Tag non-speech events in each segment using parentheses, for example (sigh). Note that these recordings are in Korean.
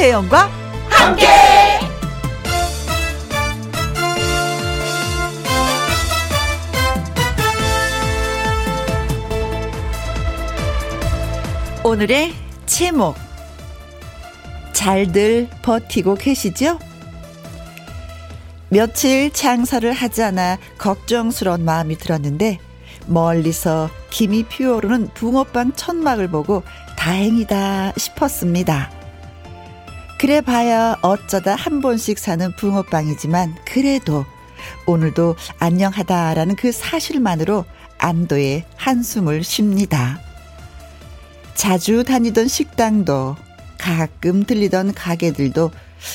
김혜영과 함께. 오늘의 제목 잘들 버티고 계시죠? 며칠 장사를 하지 않아 걱정스러운 마음이 들었는데 멀리서 김이 피어오르는 붕어빵 천막을 보고 다행이다 싶었습니다. 그래 봐야 어쩌다 한 번씩 사는 붕어빵이지만 그래도 오늘도 안녕하다라는 그 사실만으로 안도의 한숨을 쉽니다. 자주 다니던 식당도 가끔 들리던 가게들도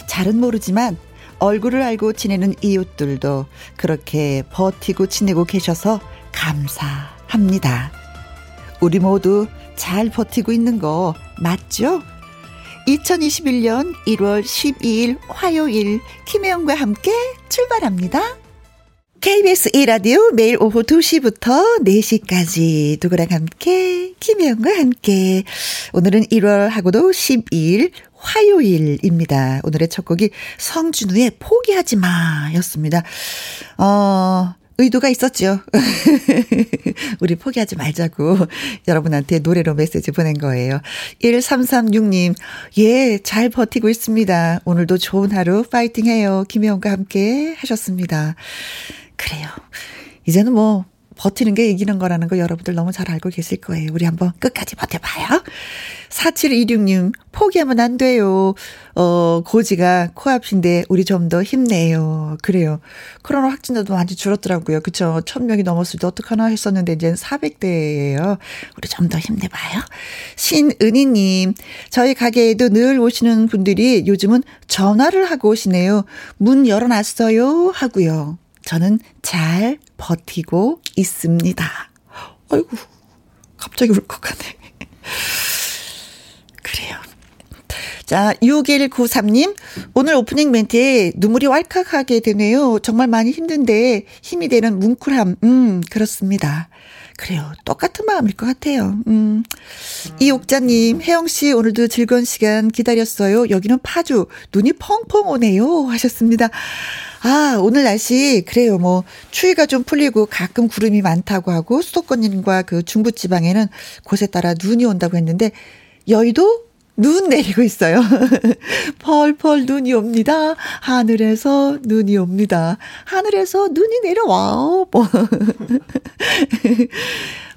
잘은 모르지만 얼굴을 알고 지내는 이웃들도 그렇게 버티고 지내고 계셔서 감사합니다. 우리 모두 잘 버티고 있는 거 맞죠? 2021년 1월 12일 화요일 김혜영과 함께 출발합니다. KBS 1라디오 매일 오후 2시부터 4시까지 누구랑 함께 김혜영과 함께 오늘은 1월하고도 12일 화요일입니다. 오늘의 첫 곡이 성준우의 포기하지 마 였습니다. 어, 의도가 있었죠. (laughs) 우리 포기하지 말자고 (laughs) 여러분한테 노래로 메시지 보낸 거예요. 1336님, 예, 잘 버티고 있습니다. 오늘도 좋은 하루 파이팅 해요. 김혜영과 함께 하셨습니다. 그래요. 이제는 뭐, 버티는 게 이기는 거라는 거 여러분들 너무 잘 알고 계실 거예요. 우리 한번 끝까지 버텨봐요. 4726님, 포기하면 안 돼요. 어, 고지가 코앞인데 우리 좀 더 힘내요. 그래요. 코로나 확진자도 많이 줄었더라고요. 그쵸. 1000명이 넘었을 때 어떡하나 했었는데 이제 400대예요. 우리 좀 더 힘내봐요. 신은희님, 저희 가게에도 늘 오시는 분들이 요즘은 전화를 하고 오시네요. 문 열어놨어요. 하고요. 저는 잘 버티고 있습니다. 아이고, 갑자기 울컥하네. 그래요. 자, 6193님, 오늘 오프닝 멘트에 눈물이 왈칵하게 되네요. 정말 많이 힘든데 힘이 되는 뭉클함. 음, 그렇습니다. 그래요. 똑같은 마음일 것 같아요. 음. 이옥자님, 혜영씨, 오늘도 즐거운 시간 기다렸어요. 여기는 파주, 눈이 펑펑 오네요. 하셨습니다. 아, 오늘 날씨, 그래요. 뭐, 추위가 좀 풀리고 가끔 구름이 많다고 하고, 수도권과 그 중부지방에는 곳에 따라 눈이 온다고 했는데, 여의도 눈 내리고 있어요. (laughs) 펄펄 눈이 옵니다. 하늘에서 눈이 옵니다. 하늘에서 눈이 내려와요. 뭐. (laughs)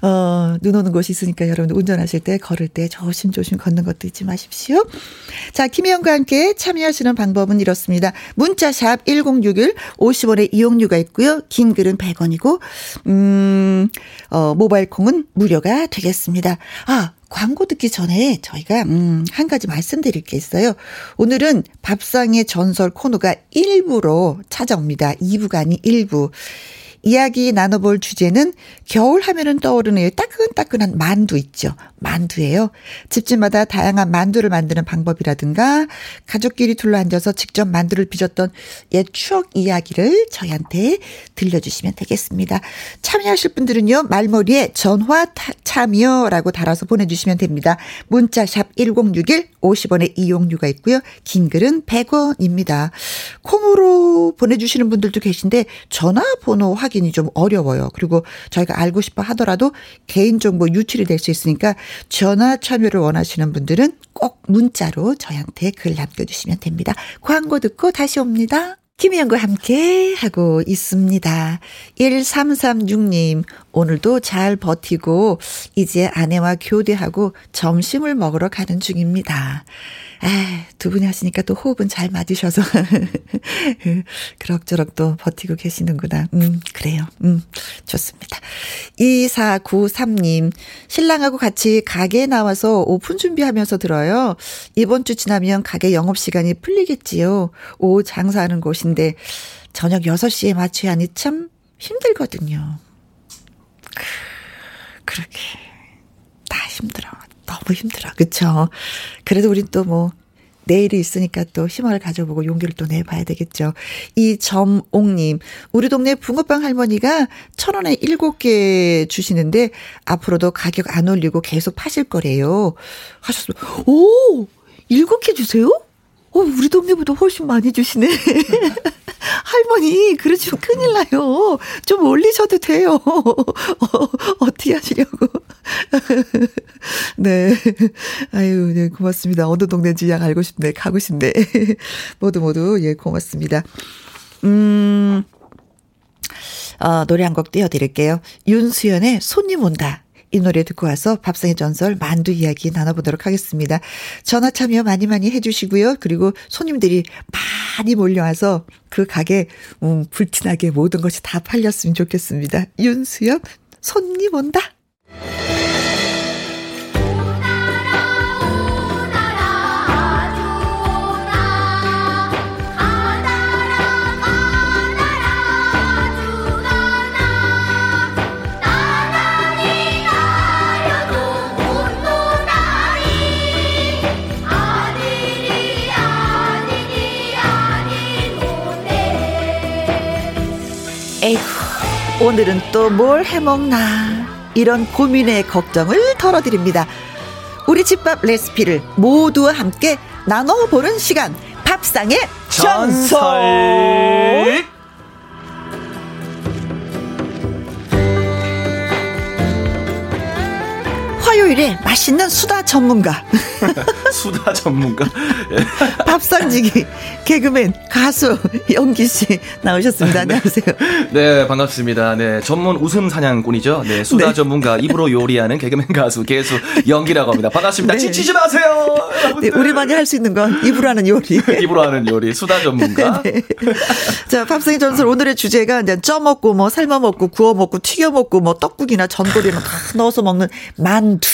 어, 눈 오는 곳이 있으니까 여러분 운전하실 때, 걸을 때 조심조심 걷는 것도 잊지 마십시오. 자, 김혜영과 함께 참여하시는 방법은 이렇습니다. 문자샵 1061 50원의 이용료가 있고요. 긴 글은 100원이고, 음, 어, 모바일 콩은 무료가 되겠습니다. 아, 광고 듣기 전에 저희가 음, 한 가지 말씀드릴 게 있어요. 오늘은 밥상의 전설 코너가 일부로 찾아옵니다. 2부가 아닌 일부. 이야기 나눠볼 주제는 겨울 하면은 떠오르는 따끈따끈한 만두 있죠. 만두예요. 집집마다 다양한 만두를 만드는 방법이라든가 가족끼리 둘러앉아서 직접 만두를 빚었던 옛 추억 이야기를 저희한테 들려주시면 되겠습니다. 참여하실 분들은요. 말머리에 전화 참여라고 달아서 보내주시면 됩니다. 문자샵 1061 50원의 이용료가 있고요. 긴 글은 100원입니다. 콩으로 보내주시는 분들도 계신데 전화번호 확 인이 좀 어려워요. 그리고 저희가 알고 싶어 하더라도 개인정보 유출이 될 수 있으니까 전화 참여를 원하시는 분들은 꼭 문자로 저희한테 글 남겨주시면 됩니다. 광고 듣고 다시 옵니다. 김희영과 함께 하고 있습니다. 1336님, 오늘도 잘 버티고, 이제 아내와 교대하고 점심을 먹으러 가는 중입니다. 아, 두 분이 하시니까 또 호흡은 잘 맞으셔서 (laughs) 그럭저럭 또 버티고 계시는구나. 음, 그래요. 음, 좋습니다. 2493님, 신랑하고 같이 가게에 나와서 오픈 준비하면서 들어요. 이번 주 지나면 가게 영업시간이 풀리겠지요. 오후 장사하는 곳인데 저녁 6시에 맞춰야 하니 참 힘들거든요. 그렇게 다 힘들어. 너무 힘들어. 그쵸? 그래도 우린 또 뭐, 내일이 있으니까 또 희망을 가져보고 용기를 또 내봐야 되겠죠. 이점옥님, 우리 동네 붕어빵 할머니가 천 원에 일곱 개 주시는데 앞으로도 가격 안 올리고 계속 파실 거래요. 하셨어요. 오! 일곱 개 주세요? 어, 우리 동네보다 훨씬 많이 주시네. (laughs) 할머니, 그러시면 큰일 나요. 좀 올리셔도 돼요. 어, (laughs) 어떻게 하시려고. (laughs) 네. 아유, 네, 고맙습니다. 어느 동네인지 약 알고 싶네. 가고 싶네. (laughs) 모두 모두, 예, 고맙습니다. 음, 어, 노래 한 곡 띄워드릴게요. 윤수연의 손님 온다. 이 노래 듣고 와서 밥상의 전설 만두 이야기 나눠보도록 하겠습니다. 전화 참여 많이 많이 해주시고요. 그리고 손님들이 많이 몰려와서 그 가게 음, 불티나게 모든 것이 다 팔렸으면 좋겠습니다. 윤수연 손님 온다. 오늘은 또 뭘 해먹나. 이런 고민의 걱정을 덜어드립니다. 우리 집밥 레시피를 모두와 함께 나눠보는 시간. 밥상의 전설. 전설. 화요일에 맛있는 수다 전문가. (laughs) 수다 전문가. (laughs) 밥상지기 개그맨 가수 영기 씨 나오셨습니다. 안녕하세요. 네 반갑습니다. 네 전문 웃음 사냥꾼이죠. 네 수다 네. 전문가 입으로 요리하는 개그맨 가수 개수 영기라고 합니다. 반갑습니다. 네. 지치지 마세요. 네, 우리만이 할 수 있는 건 입으로 하는 요리. (laughs) 입으로 하는 요리 수다 전문가. 네. 자 밥상의 전설 오늘의 주제가 이제 쪄 먹고 뭐 삶아 먹고 구워 먹고 튀겨 먹고 뭐 떡국이나 전골이나 다 넣어서 먹는 만두.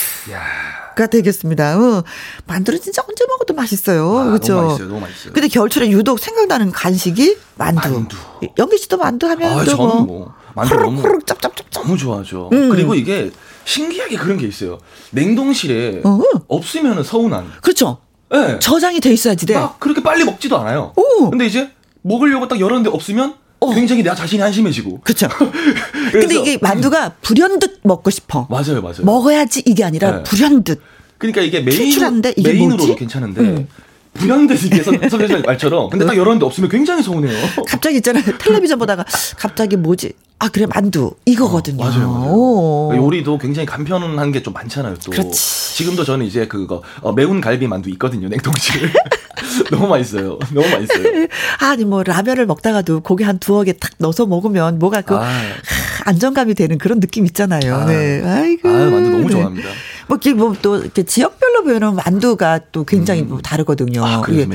가 되겠습니다. 어. 만두는 진짜 언제 먹어도 맛있어요. 아, 그렇죠? 너무 맛있어요. 너무 맛있어요. 근데 겨울철에 유독 생각나는 간식이 만두. 만두. 영기 씨도 만두 하면 아, 저는 뭐, 뭐 만두 호록, 너무 호록 짭짭짭 너무 좋아하죠. 음. 그리고 이게 신기하게 그런 게 있어요. 냉동실에 어. 없으면 서운한. 그렇죠. 네. 저장이 돼 있어야지 돼. 막 그렇게 빨리 먹지도 않아요. 오. 근데 이제 먹으려고 딱 열었는데 없으면 어. 굉장히 내가 자신이 한심해지고. 그렇죠. (laughs) 근데 이게 만두가 불현듯 먹고 싶어. 맞아요, 맞아요. 먹어야지 이게 아니라 네. 불현듯. 그러니까 이게 메인, 메인으로도 괜찮은데. 음. 불현듯이 (laughs) 선생님 말처럼. 근데 딱 열었는데 없으면 굉장히 서운해요. (laughs) 갑자기 있잖아요. 텔레비전 보다가 갑자기 뭐지? 아 그래 만두 이거거든요. 어, 맞아요, 맞아요. 요리도 굉장히 간편한 게 좀 많잖아요. 또 그렇지. 지금도 저는 이제 그거 어, 매운 갈비 만두 있거든요. 냉동실에. (laughs) 너무 맛있어요. 너무 맛있어요. (laughs) 아니 뭐 라면을 먹다가도 고기 한 두어 개 탁 넣어서 먹으면 뭐가 그 아. 안정감이 되는 그런 느낌 있잖아요. 아. 네. 아이고. 아, 만두 너무 네. 좋아합니다. 뭐, 뭐또 이렇게 지역별로 보면 만두가 또 굉장히 음. 다르거든요. 아, 그래요,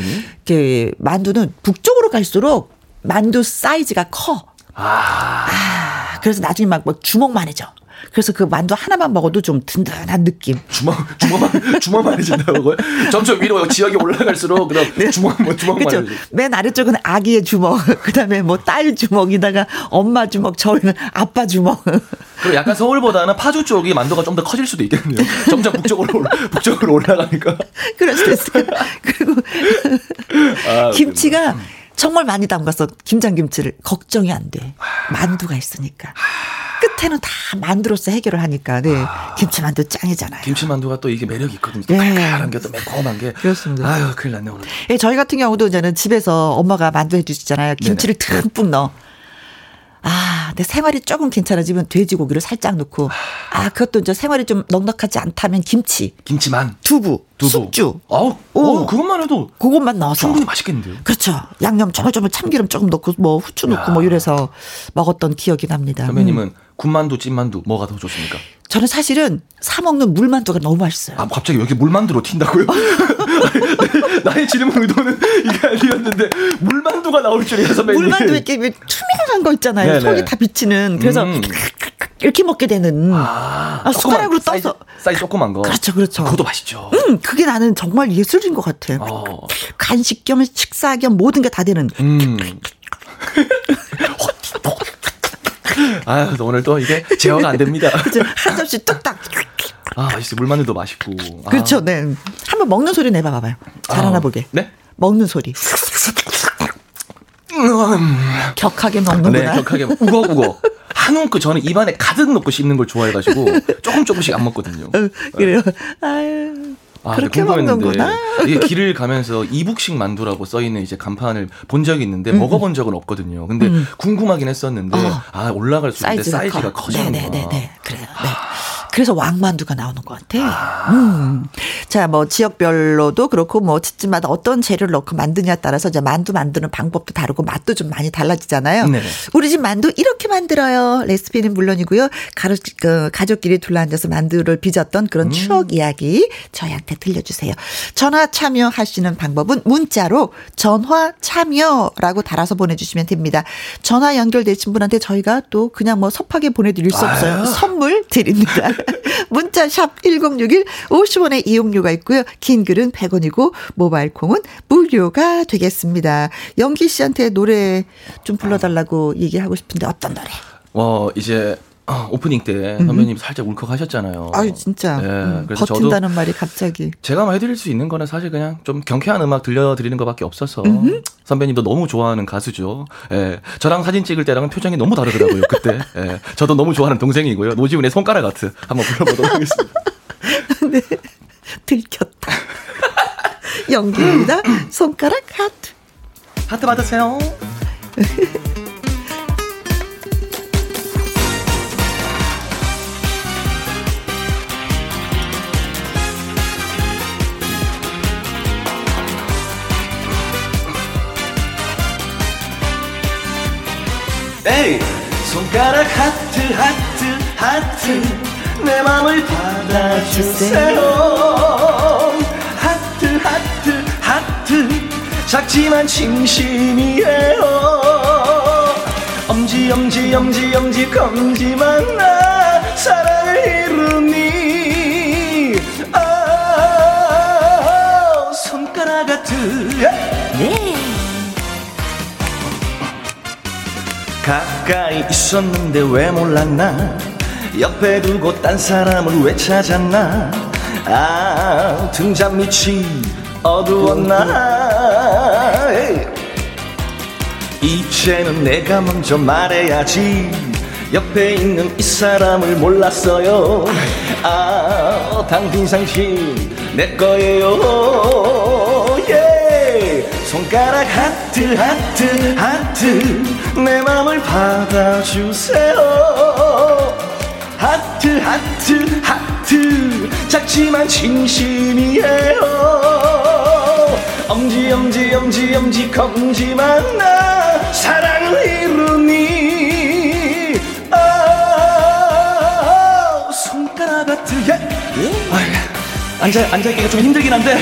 이게 만두는 북쪽으로 갈수록 만두 사이즈가 커. 아. 아 그래서 나중에 막뭐 주먹만 해져. 그래서 그 만두 하나만 먹어도 좀 든든한 느낌. 주먹 주먹만 (laughs) 주먹만 해진다고요? 점점 위로 지역이 올라갈수록 그다음 네. 주먹 뭐 주먹만 그렇죠. 맨 아래쪽은 아기의 주먹, (laughs) 그다음에 뭐 딸 주먹이다가 엄마 주먹, 저희는 아빠 주먹. (laughs) 그리고 약간 서울보다는 파주 쪽이 만두가 좀 더 커질 수도 있겠네요. 점점 북쪽으로 북쪽으로 올라가니까. 그럴 수도 있어요. 그리고 아, 김치가 정말 많이 담가서 김장 김치를 걱정이 안 돼. 만두가 있으니까. 끝에는 다 만두로서 해결을 하니까 네 아. 김치만두 짱이잖아요. 김치만두가 또 이게 매력이 있거든요. 네. 달달한 게 또 매콤한 게. 그렇습니다. 아유 큰일 났네 오늘. 예, 저희 같은 경우도 이제는 집에서 엄마가 만두 해주시잖아요. 김치를 네네. 듬뿍 넣어. 아, 근데 생활이 조금 괜찮아지면 돼지고기를 살짝 넣고, 아, 그것도 이제 생활이 좀 넉넉하지 않다면 김치. 김치만. 두부. 두부. 숙주. 어, 어, 그것만 해도. 그것만 넣어서. 충분히 맛있겠는데요? 그렇죠. 양념 조물조물 참기름 조금 넣고, 뭐, 후추 넣고, 야. 뭐, 이래서 먹었던 기억이 납니다. 선배님은 음. 군만두, 찐만두, 뭐가 더 좋습니까? 저는 사실은 사 먹는 물만두가 너무 맛있어요. 아, 갑자기 여기 물만두로 튄다고요? (laughs) (laughs) 나의 질문 의도는 이게 아니었는데, 물만두가 나올 줄이야, 선배님. 물만두 이렇게 투명한 거 있잖아요. 네네. 속이 다 비치는. 그래서 음. 이렇게 먹게 되는. 아, 아 숟가락으로 떠서. 사이즈, 사이즈 조그만 거. 그렇죠, 그렇죠. 아, 그것도 맛있죠. 음, 그게 나는 정말 예술인 것 같아. 어. 간식 겸 식사 겸 모든 게 다 되는. 음. 아, 오늘 또 이게 제어가 안 됩니다. 그렇죠. 한 접시 뚝딱. 아, 맛있어. 물만두도 맛있고. 아. 그렇죠, 네. 한번 먹는 소리 내봐 봐봐요. 잘하나 아, 보게. 네? 먹는 소리. 음. 격하게 먹는구나. 네, 격하게 우거우거. 한 움큼 저는 입안에 가득 넣고 씹는 걸 좋아해가지고 조금 조금씩 안 먹거든요. 어, 그래요. 아유. 아, 그렇게 먹는구나. 이 길을 가면서 이북식 만두라고 써 있는 이제 간판을 본 적이 있는데 음. 먹어본 적은 없거든요. 근데 음. 궁금하긴 했었는데 어. 아 올라갈 수 있는데 사이즈가, 사이즈가 커지는 거. 네네네. 그래요. 네. 그래서 왕만두가 나오는 것 같아. 아. 음. 자, 뭐 지역별로도 그렇고 뭐 집집마다 어떤 재료를 넣고 만드냐에 따라서 이제 만두 만드는 방법도 다르고 맛도 좀 많이 달라지잖아요. 네. 우리 집 만두 이렇게 만들어요. 레시피는 물론이고요. 가족, 그, 가족끼리 둘러앉아서 만두를 빚었던 그런 음. 추억 이야기 저희한테 들려주세요. 전화 참여하시는 방법은 문자로 전화 참여라고 달아서 보내주시면 됩니다. 전화 연결되신 분한테 저희가 또 그냥 뭐 섭하게 보내드릴 수 없어요. 아유. 선물 드립니다. (laughs) 문자 샵 1061, 50원의 이용료가 있고요. 긴 글은 100원이고 모바일 콩은 무료가 되겠습니다. 영기 씨한테 노래 좀 불러달라고 얘기하고 싶은데 어떤 노래? 어, 이제 어, 오프닝 때 선배님 살짝 울컥하셨잖아요. 아유 진짜. 네, 음, 그래서 버틴다는 말이 갑자기. 제가 뭐 해드릴 수 있는 거는 사실 그냥 좀 경쾌한 음악 들려드리는 것밖에 없어서 음흠. 선배님도 너무 좋아하는 가수죠. 예, 저랑 사진 찍을 때랑은 표정이 너무 다르더라고요 그때. 예, 저도 너무 좋아하는 동생이고요. 노지훈의 손가락 아트 한번 불러보도록 하겠습니다. (laughs) 네, 들켰다. (laughs) 연기입니다. 손가락 하트. 하트 받으세요. (laughs) 에이 손가락 하트 하트 하트. 내 맘을 받아주세요. 하트 하트 하트. 작지만 진심이에요. 엄지 엄지 엄지 엄지 검지 만나 사랑을 이루니. 아 손가락 하트. 네. 가까이 있었는데 왜 몰랐나? 옆에 두고 딴 사람을 왜 찾았나? 아 등잔 밑이 어두웠나? 이제는 내가 먼저 말해야지. 옆에 있는 이 사람을 몰랐어요. 아 당신 상신 내 거예요. 예. 손가락 하트 하트 하트. 내 맘을 받아주세요. 하트 하트 하트. 작지만 진심이에요. 엄지 엄지 엄지 엄지 검지 만나. 사랑을 이루니. 아 손가락 하트 예. 아, 앉아 앉아있기가 좀 힘들긴 한데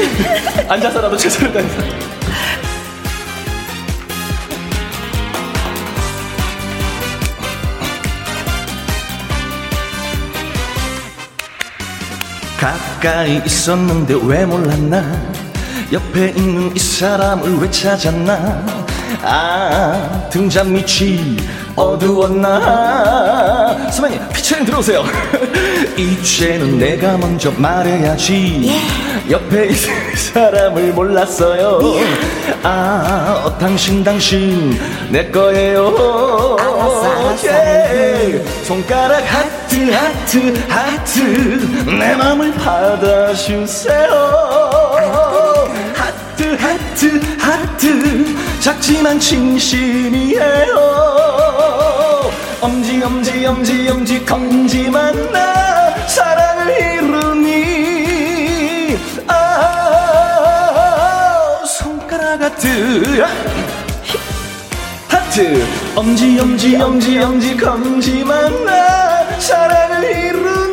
(laughs) 앉아서라도 최선을 다해서. 가까이 있었는데 왜 몰랐나? 옆에 있는 이 사람을 왜 찾았나? 아 등잔 밑이 어두웠나 선배님 피처링 들어오세요. (laughs) 이제는 내가 먼저 말해야지. yeah. 옆에 있는 사람을 몰랐어요. yeah. 아 어, 당신 당신. 내 거예요. 알았어 알았어. yeah. 손가락 하트 하트 하트. 내 맘을 받아주세요. 하트 하트 하트 작지만 진심이에요. 엄지 엄지 엄지 엄지 검지 만 나 사랑을 이루니. 아 손가락 하트. 하트. 엄지 엄지 엄지 엄지 검지 만 나 사랑을 이루니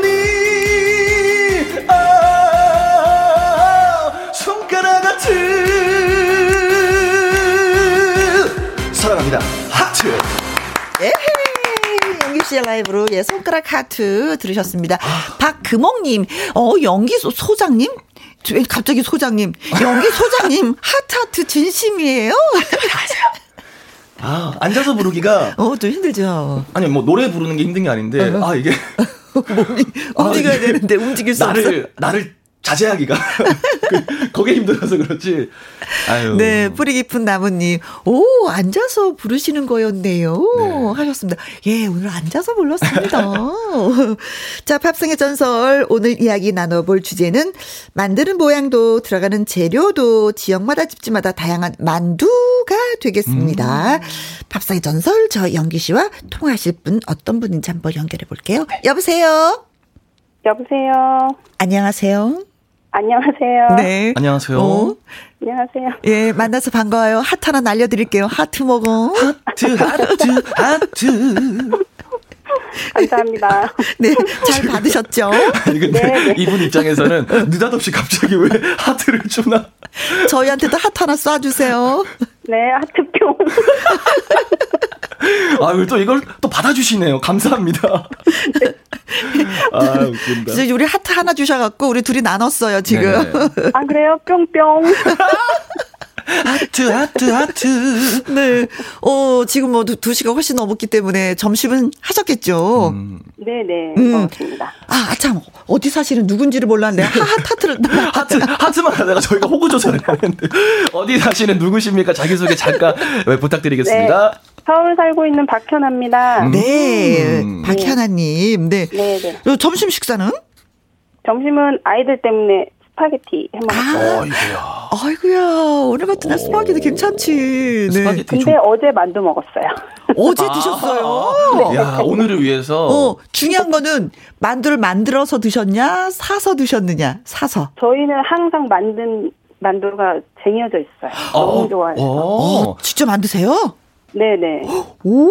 라이브로 예 손가락 하트 들으셨습니다. 아. 박금옥님, 어 연기 소, 소장님. 갑자기 소장님, 연기 소장님 (laughs) 하트 하트 진심이에요. 아 앉아서 부르기가 어좀 힘들죠. 아니 뭐 노래 부르는 게 힘든 게 아닌데 어. 아 이게 몸이 움직여야 (laughs) 아, 되는데 움직일 수 나를, 없어. 나를 자제하기가 (laughs) 그, 거기에 힘들어서 그렇지. 아유. 네, 뿌리 깊은 나무님. 오, 앉아서 부르시는 거였네요. 네. 하셨습니다. 예, 오늘 앉아서 불렀습니다. (laughs) 자, 팝승의 전설. 오늘 이야기 나눠볼 주제는 만드는 모양도 들어가는 재료도 지역마다 집집마다 다양한 만두가 되겠습니다. 음. 팝상의 전설, 저 영기 씨와 통하실 분 어떤 분인지 한번 연결해 볼게요. 여보세요? 여보세요? 안녕하세요? 안녕하세요. 네. 안녕하세요. 어? 안녕하세요. 예, 만나서 반가워요. 하트 하나 날려드릴게요. 하트 먹어. 하트, 하트, 하트. 감사합니다. 네, 잘 받으셨죠? 아니, 근데 네, 네. 이분 입장에서는 느닷없이 갑자기 왜 하트를 주나? 저희한테도 하트 하나 쏴주세요. 네, 하트표. 아유, 또 이걸 또 받아주시네요. 감사합니다. 아, 웃긴다. 이제 우리 하트 하나 주셔갖고, 우리 둘이 나눴어요, 지금. 네네. 아, 그래요? 뿅뿅. (laughs) 하트, 하트, 하트. 네. 어, 지금 뭐 두, 두 시가 훨씬 넘었기 때문에 점심은 하셨겠죠? 음. 네네. 음. 그렇습니다. 아, 참. 어디 사시는 누군지를 몰랐는데, 하하트를. (laughs) 하트, 하트만 하다가 저희가 호구조사를 했는데, 어디 사시는 누구십니까? 자기소개 잠깐 (laughs) 부탁드리겠습니다. 네. 서울 살고 있는 박현아입니다. 음. 네. 음. 박현아님. 네. 네네. 네. 점심 식사는? 점심은 아이들 때문에 스파게티 해 먹었어요. 아, 아이고야. 아이고야. 오늘 같은 날 스파게티 괜찮지. 네. 스파게티 근데 좀... 어제 만두 먹었어요. 어제 드셨어요? 네. 야, 오늘을 위해서. 어, 중요한 거는 만두를 만들어서 드셨냐? 사서 드셨느냐? 사서. 저희는 항상 만든 만두가 쟁여져 있어요. 어, 너무 좋아해요. 어. 어, 직접 만드세요? 네네. 오.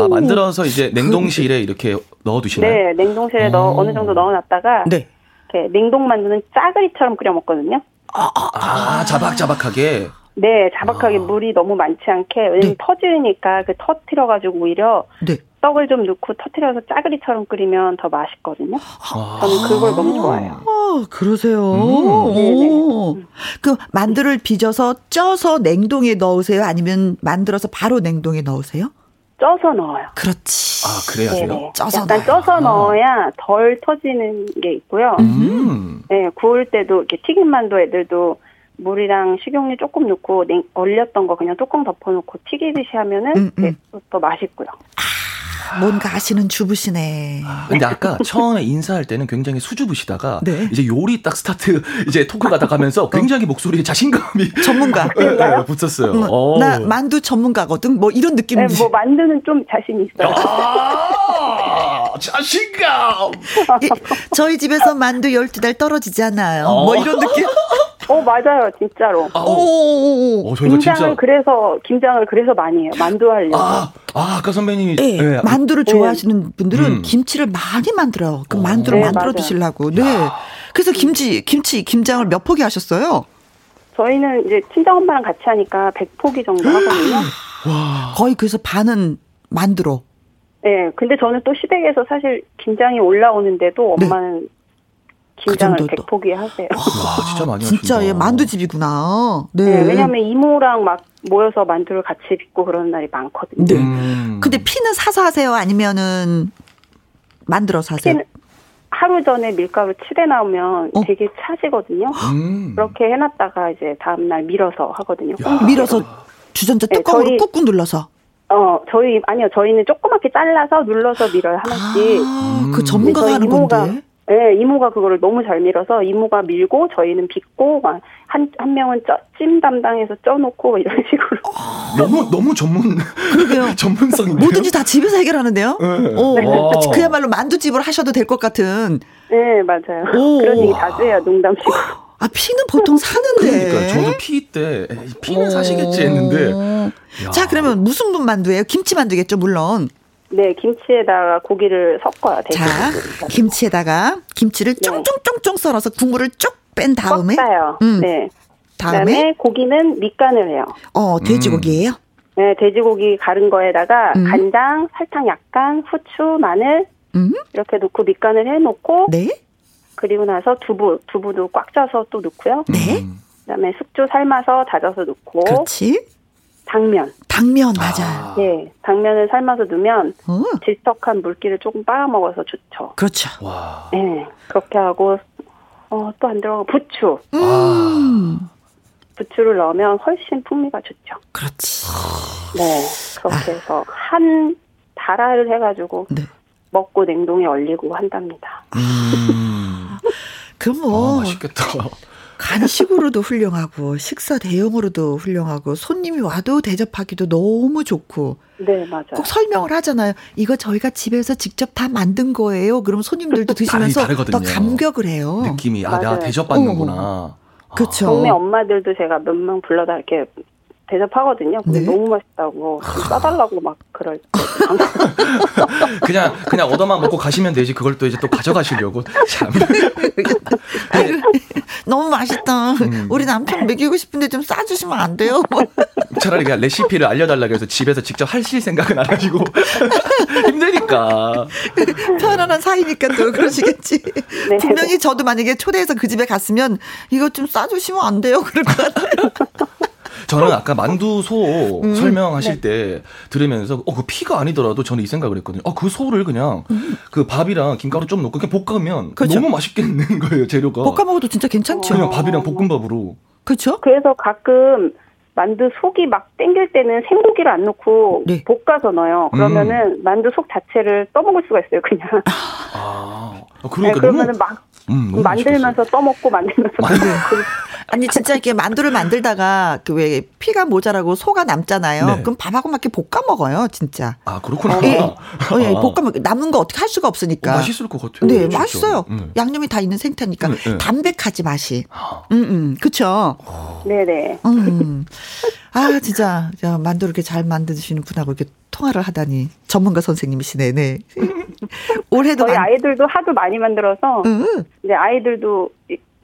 아, 만들어서 이제 냉동실에 이렇게 넣어 두시나요? 네, 냉동실에 넣어, 어느 정도 넣어놨다가. 네. 이렇게 냉동 만두는 짜글이처럼 끓여 먹거든요. 아, 아, 아 자박자박하게. 네, 자박하게 아. 물이 너무 많지 않게 왜냐면 네. 터지니까 그 터트려 가지고 오히려 네. 떡을 좀 넣고 터트려서 짜글이처럼 끓이면 더 맛있거든요. 아. 저는 그걸 너무 좋아해요. 아, 그러세요. 음. 네네. 그 만두를 빚어서 쪄서 냉동에 넣으세요? 아니면 만들어서 바로 냉동에 넣으세요? 쪄서 넣어요. 그렇지. 아, 그래야 돼요? 쪄서 약간 넣어요. 쪄서 넣어야 덜 터지는 게 있고요. 음. 네, 구울 때도 이렇게 튀김만두 애들도 물이랑 식용유 조금 넣고 냉, 얼렸던 거 그냥 뚜껑 덮어놓고 튀기듯이 하면은 음, 음. 더 맛있고요. 아, 뭔가 아시는 주부시네. 근데 아까 (laughs) 처음에 인사할 때는 굉장히 수줍으시다가 네. 이제 요리 딱 스타트 이제 토크가 딱 가면서 굉장히 목소리에 자신감이 (laughs) 전문가 (laughs) 네, 네, 붙었어요. 음, 어. 나 만두 전문가거든. 뭐 이런 느낌. 네, 뭐 만두는 좀 자신 있어요. 아, 자신감. 저희 집에서 만두 12달 떨어지잖아요. 어. 뭐 이런 느낌. 어 맞아요 진짜로. 아, 오, 오, 김장을 진짜... 그래서 김장을 그래서 많이 해요 만두 하려고. 아, 아 아까 선배님이 네, 네. 만두를 네. 좋아하시는 분들은 음. 김치를 많이 만들어요. 그 만두를 네, 만들어 맞아요. 드시려고. 네. 그래서 김치 김치 김장을 몇 포기 하셨어요? 저희는 이제 친정 엄마랑 같이 하니까 100포기 정도 하거든요. (gasps) 와. 거의 그래서 반은 만두로. 네, 근데 저는 또 시댁에서 사실 김장이 올라오는데도 네. 엄마는 김장을 그 백포기 하세요. 와, 진짜 많이 진짜 예, 만두집이구나. 네. 네. 왜냐하면 이모랑 막 모여서 만두를 같이 빚고 그런 날이 많거든요. 네. 음. 근데 피는 사서 하세요? 아니면은 만들어서 하세요? 하루 전에 밀가루 칠해 나오면 어? 되게 차지거든요. 음. 그렇게 해놨다가 이제 다음날 밀어서 하거든요. 밀어서 주전자 뚜껑으로 네, 저희, 꾹꾹 눌러서. 어, 저희, 아니요, 저희는 조그맣게 잘라서 눌러서 밀어요, 하나씩. 아, 그 전문가가 하는 건데. 네, 이모가 그거를 너무 잘 밀어서 이모가 밀고 저희는 빚고 한한 명은 쪄, 찜 담당해서 쪄놓고 이런 식으로. (laughs) 너무 너무 전문 그러게요. (laughs) 전문성인데 뭐든지 다 집에서 해결하는데요. 네. 오, 네. 그야말로 만두집을 하셔도 될 것 같은. 네 맞아요. 오. 그런 얘기 자주 해요 농담식으로. 아 피는 보통 사는데. 그러니까 저도 피 때 피는 사시겠지 했는데. 자 그러면 무슨 분 만두예요? 김치 만두겠죠 물론. 네, 김치에다가 고기를 섞어요. 자, 김치에다가 김치를 네. 쫑쫑쫑쫑 썰어서 국물을 쭉 뺀 다음에 섞어요. 음. 네. 다음에? 그다음에 고기는 밑간을 해요. 어, 돼지고기예요? 음. 네, 돼지고기 가른 거에다가 음. 간장, 설탕 약간, 후추, 마늘 음. 이렇게 넣고 밑간을 해 놓고 네. 그리고 나서 두부, 두부도 꽉 짜서 또 넣고요. 네. 그다음에 숙주 삶아서 다져서 넣고 그렇지. 당면. 당면 맞아. 네, 당면을 삶아서 넣으면 어. 질퍽한 물기를 조금 빨아 먹어서 좋죠. 그렇죠. 와. 네, 그렇게 하고 어, 또 안 들어가 부추. 음. 부추를 넣으면 훨씬 풍미가 좋죠. 그렇지. 네. 그렇게 해서 한 달아를 해가지고 네. 먹고 냉동에 얼리고 한답니다. 음. 그럼 아, 뭐 맛있겠다. 간식으로도 훌륭하고 식사 대용으로도 훌륭하고 손님이 와도 대접하기도 너무 좋고 네, 맞아요. 꼭 설명을 하잖아요. 이거 저희가 집에서 직접 다 만든 거예요. 그럼 손님들도 드시면서. 더 감격을 해요. 느낌이 아 내가 맞아요. 대접받는구나. 그렇죠. 동네 엄마들도 제가 몇 명 불러다 이렇게 대접하거든요. 근데 네. 너무 맛있다고 좀 싸달라고 막 그럴 때. (laughs) 그냥 그냥 얻어만 먹고 가시면 되지. 그걸 또 이제 또 가져가시려고 참. (laughs) 너무 맛있다. 음. 우리 남편 먹이고 싶은데 좀 싸주시면 안 돼요? (laughs) 차라리 그냥 레시피를 알려달라고 해서 집에서 직접 하실 생각은 안 하시고 힘드니까. 편안한 사이니까 또 그러시겠지. 네. 분명히 저도 만약에 초대해서 그 집에 갔으면 이거 좀 싸주시면 안 돼요? 그럴 것 같아요. 저는 아까 만두 소 음. 설명하실 때 들으면서 어 그 피가 아니더라도 저는 이 생각을 했거든요. 어그 소를 그냥 그 밥이랑 김가루 좀 넣고 그냥 볶으면 음. 그렇죠. 너무 맛있겠는 (laughs) 거예요 재료가. 볶아 먹어도 진짜 괜찮죠. 그냥 밥이랑 볶음밥으로. 그렇죠? 그래서 가끔 만두 속이 막 땡길 때는 생고기를 안 넣고 네. 볶아서 넣어요. 그러면은 만두 속 자체를 떠먹을 수가 있어요, 그냥. 아 네, 그러니까 그러면은 너무 막 음, 만들면서 떠먹고 만들면서 떠먹고. 아니 진짜 이렇게 만두를 만들다가 그 왜 피가 모자라고 소가 남잖아요. 네. 그럼 밥하고 막 이렇게 볶아 먹어요, 진짜. 아 그렇구나. 예. (laughs) 어, 예, 아. 볶아 먹 남은 거 어떻게 할 수가 없으니까. 어, 맛있을 것 같아요. 네, 진짜. 맛있어요. 음. 양념이 다 있는 생태니까 네, 네. 담백하지 맛이. 아, 음, 음, 그쵸. 네네. 음. 아, 진짜, 저 만두 이렇게 잘 만드시는 분하고 이렇게 통화를 하다니. 전문가 선생님이시네, 네. (laughs) 올해도 저희 만, 아이들도 하도 많이 만들어서 응. 이제 아이들도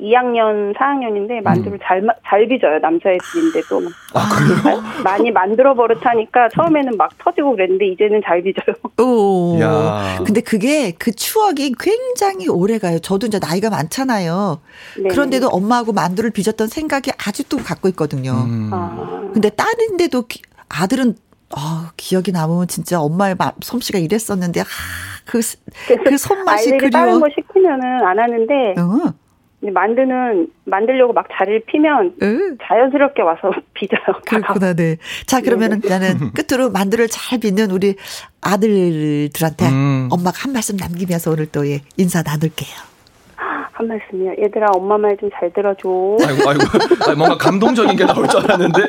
2학년, 4학년인데 만두를 잘, 마- 잘 빚어요. 남자애들인데도. 아 그래요? 많이 만들어 버릇하니까 처음에는 막 터지고 그랬는데 이제는 잘 빚어요. 오. 야. 근데 그게 그 추억이 굉장히 오래 가요. 저도 이제 나이가 많잖아요. 네. 그런데도 엄마하고 만두를 빚었던 생각이 아직도 갖고 있거든요. 음. 아, 근데 딸인데도 기- 아들은 아, 기억이 남으면 진짜 엄마의 마- 솜씨가 이랬었는데 아, 그, 스- 그 (laughs) 손맛이 아이들이 다른 그리워. 거 시키면은 안 하는데 응, 만두는 만들려고 막 자리를 피면 응. 자연스럽게 와서 (laughs) 빚어요. 그렇구나, 네. 자, 그러면은 나는 (laughs) 끝으로 만두를 잘 빚는 우리 아들들한테 음. 엄마가 한 말씀 남기면서 오늘 또 예, 인사 나눌게요. 한 말씀이요. 얘들아 엄마 말 좀 잘 들어줘. 아이고 아이고 아니, 뭔가 감동적인 게 나올 줄 알았는데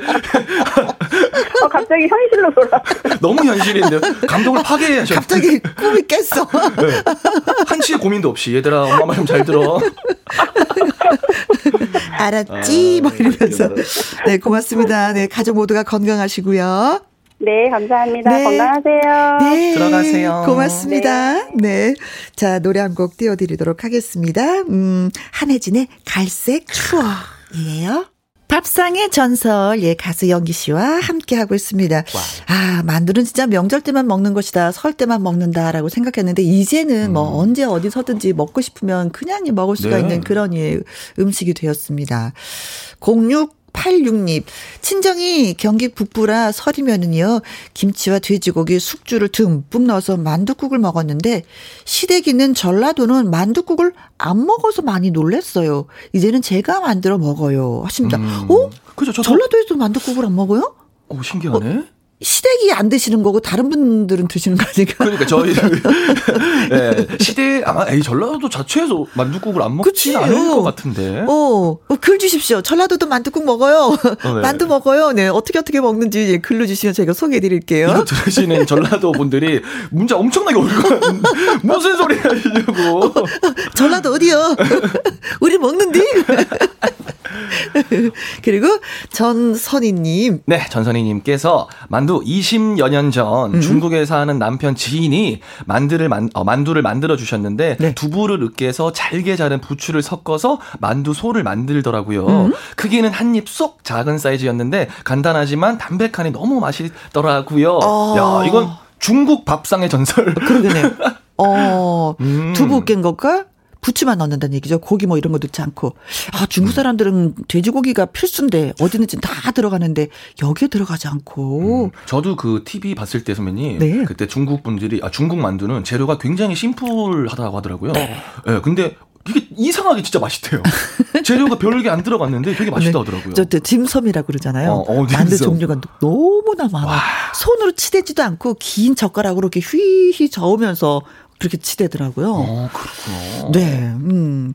어, 갑자기 현실로 돌아. (laughs) 너무 현실인데요. 감동을 파괴하셨. 갑자기 꿈이 깼어. 한치의 고민도 없이 얘들아 엄마 말 좀 잘 들어. (laughs) 알았지? 아, 뭐 이러면서. 네, 고맙습니다. 네, 가족 모두가 건강하시고요. 네, 감사합니다. 네. 건강하세요. 네. 들어가세요. 고맙습니다. 네. 자, 노래 한 곡 띄워드리도록 하겠습니다. 음, 한혜진의 갈색 추억 이에요. 밥상의 전설, 예, 가수 영기 씨와 함께하고 있습니다. 아, 만두는 진짜 명절 때만 먹는 것이다, 설 때만 먹는다라고 생각했는데, 이제는 뭐 언제 어디서든지 먹고 싶으면 그냥 먹을 수가 네. 있는 그런 예, 음식이 되었습니다. 0686님, 친정이 경기 북부라 설이면은요, 김치와 돼지고기, 숙주를 듬뿍 넣어서 만두국을 먹었는데, 시댁이는 전라도는 만두국을 안 먹어서 많이 놀랬어요. 이제는 제가 만들어 먹어요. 하십니다. 음. 어? 그죠 저도. 전라도에도 만두국을 안 먹어요? 오 신기하네. 시댁이 안 드시는 거고, 다른 분들은 드시는 거 아닌가? 그러니까 저희 (laughs) 네, 시대 아마 에이 전라도 자체에서 만두국을 안. 먹지는 않을 어. 것 같은데. 어, 어, 글 주십시오. 전라도도 만두국 먹어요. 네. 만두 먹어요. 네, 어떻게 어떻게 먹는지 예, 글로 주시면 저희가 소개해 드릴게요. 이거 들으시는 (laughs) 전라도 분들이 문자 엄청나게 올거 같은데 (laughs) 무슨 소리 하시냐고. 전라도 어디요? 우리 먹는디? (laughs) 그리고 전선희님. 네, 전선희님께서 만두 20여 년전 음. 중국에 사는 남편 지인이 만두를 만, 어, 만두를 만들어 주셨는데 네. 두부를 으깨서 잘게 자른 부추를 섞어서 만두 소를 만들더라고요. 음. 크기는 한 입 쏙 작은 사이즈였는데 간단하지만 담백하니 너무 맛있더라고요. 어. 야, 이건 중국 밥상의 전설. 그러겠네요. (laughs) 어, 음. 두부 깬 것과 부추만 넣는다는 얘기죠. 고기 뭐 이런 거 넣지 않고. 아, 중국 사람들은 돼지고기가 필수인데 어디든지 다 들어가는데 여기에 들어가지 않고. 저도 그 TV 봤을 때 선배님 네. 그때 중국 분들이 아 중국 만두는 재료가 굉장히 심플하다고 하더라고요. 네. 근데 이게 이상하게 진짜 맛있대요. (laughs) 재료가 별게 안 들어갔는데 되게 맛있다 네. 하더라고요. 저, 저 딤섬이라고 그러잖아요. 어, 어, 만두 종류가 너무나 많아. 와. 손으로 치대지도 않고 긴 젓가락으로 이렇게 휘휘 저으면서 그렇게 치대더라고요. 어, 그렇구나. 네, 음.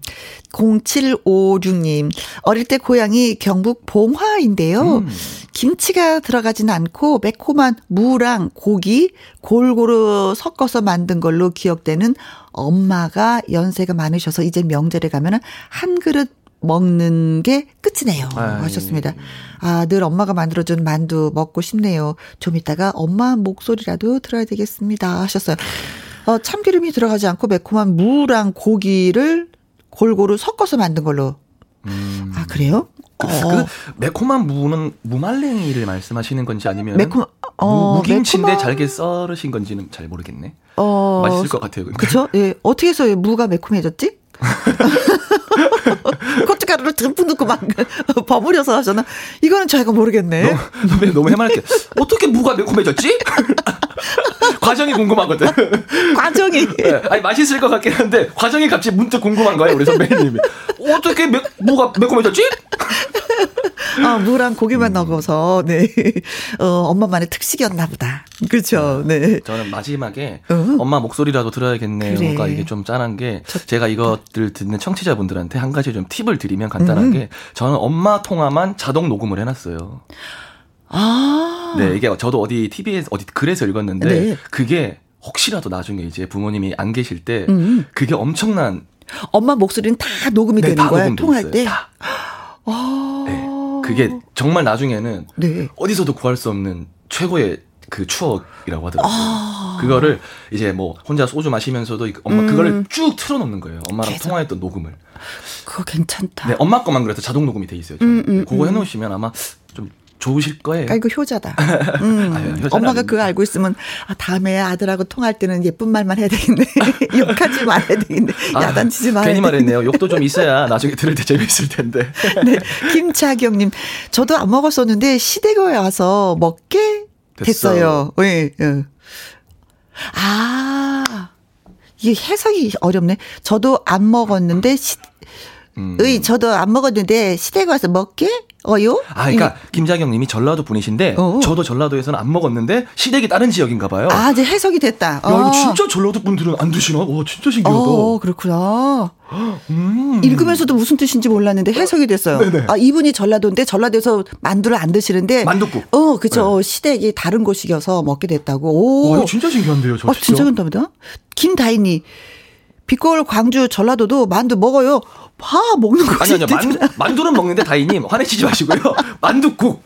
0756님, 어릴 때 고향이 경북 봉화인데요. 음. 김치가 들어가진 않고 매콤한 무랑 고기 골고루 섞어서 만든 걸로 기억되는 엄마가 연세가 많으셔서 이제 명절에 가면은 한 그릇 먹는 게 끝이네요. 아이. 하셨습니다. 아, 늘 엄마가 만들어준 만두 먹고 싶네요. 좀 이따가 엄마 목소리라도 들어야 되겠습니다. 하셨어요. 어, 참기름이 들어가지 않고 매콤한 무랑 고기를 골고루 섞어서 만든 걸로. 음. 아, 그래요? 그, 어. 그, 매콤한 무는 무말랭이를 말씀하시는 건지 아니면 매콤 어, 무, 김치인데 매콤한... 잘게 썰으신 건지는 잘 모르겠네. 어, 맛있을 것 같아요. 그렇죠? 예. 어떻게 해서 무가 매콤해졌지? (laughs) 고춧가루를 듬뿍 넣고 막 버무려서 하잖아. 이거는 저희가 모르겠네. 너무, 너무 해맑게. 어떻게 무가 매콤해졌지? (laughs) 과정이 궁금하거든. 과정이. (laughs) 네, 아니 맛있을 것 같긴 한데 과정이 갑자기 문득 궁금한 거예요 우리 선배님이. 어떻게 매, 뭐가 매콤해졌지? 아 무랑 고기만 넣어서 네. 어, 엄마만의 특식이었나 보다. 그렇죠. 네. 저는 마지막에 어? 엄마 목소리라도 들어야겠네. 그래. 뭔가 이게 좀 짠한 게 저, 제가 이 것들 듣는 청취자분들한테 한 가지 좀 팁을 드리면 간단하게 음. 저는 엄마 통화만 자동 녹음을 해놨어요. 아. 네, 이게 저도 어디 TV에서 어디 글에서 읽었는데 네. 그게 혹시라도 나중에 이제 부모님이 안 계실 때 음. 그게 엄청난 엄마 목소리는 다 녹음이 네, 되는 다 거야 통할 있어요. 때. 다. 아. 네, 그게 정말 나중에는 네. 어디서도 구할 수 없는 최고의 그 추억이라고 하더라고요. 아. 그거를 이제 뭐 혼자 소주 마시면서도 엄마 음. 그거를 쭉 틀어놓는 거예요. 엄마랑 계속. 통화했던 녹음을. 그거 괜찮다. 네, 엄마 것만 그래서 자동 녹음이 돼 있어요. 음, 음, 그거 음. 해놓으시면 아마 좀 좋으실 거예요. 아, 이거 효자다. (laughs) 음. 아유, 엄마가 그거 알고 있으면 아, 다음에 아들하고 통할 때는 예쁜 말만 해야 되겠네. (laughs) 욕하지 말아야 되겠네. 아, 야단치지 말아야 괜히 말했네요. 욕도 좀 있어야 나중에 들을 때 재밌을 텐데. (laughs) 네. 김차경님, 저도 안 먹었었는데 시댁에 와서 먹게 됐어요. 됐어. 네, 네. 아, 이게 해석이 어렵네. 저도 안 먹었는데 시, 음. 의 저도 안 먹었는데 시댁에 와서 먹게 어요? 아, 그러니까 음. 김자경 님이 전라도 분이신데 어. 저도 전라도에서는 안 먹었는데 시댁이 다른 지역인가 봐요. 아, 이제 해석이 됐다. 야, 어. 이거 진짜 전라도 분들은 안 드시나? 와, 진짜 신기하다. 어, 그렇구나. 음. 읽으면서도 무슨 뜻인지 몰랐는데 해석이 됐어요. 네네. 아, 이분이 전라도인데 전라도에서 만두를 안 드시는데 만두국. 어, 그죠. 네. 시댁이 다른 곳이어서 먹게 됐다고. 오. 와, 이거 진짜 신기한데요, 저 어, 진짜 신기합니다. 김다인이 비골 광주 전라도도 만두 먹어요. 파 먹는 거 아니 아니요 만두, 만두는 먹는데 다이님 화내시지 마시고요 (laughs) 만두국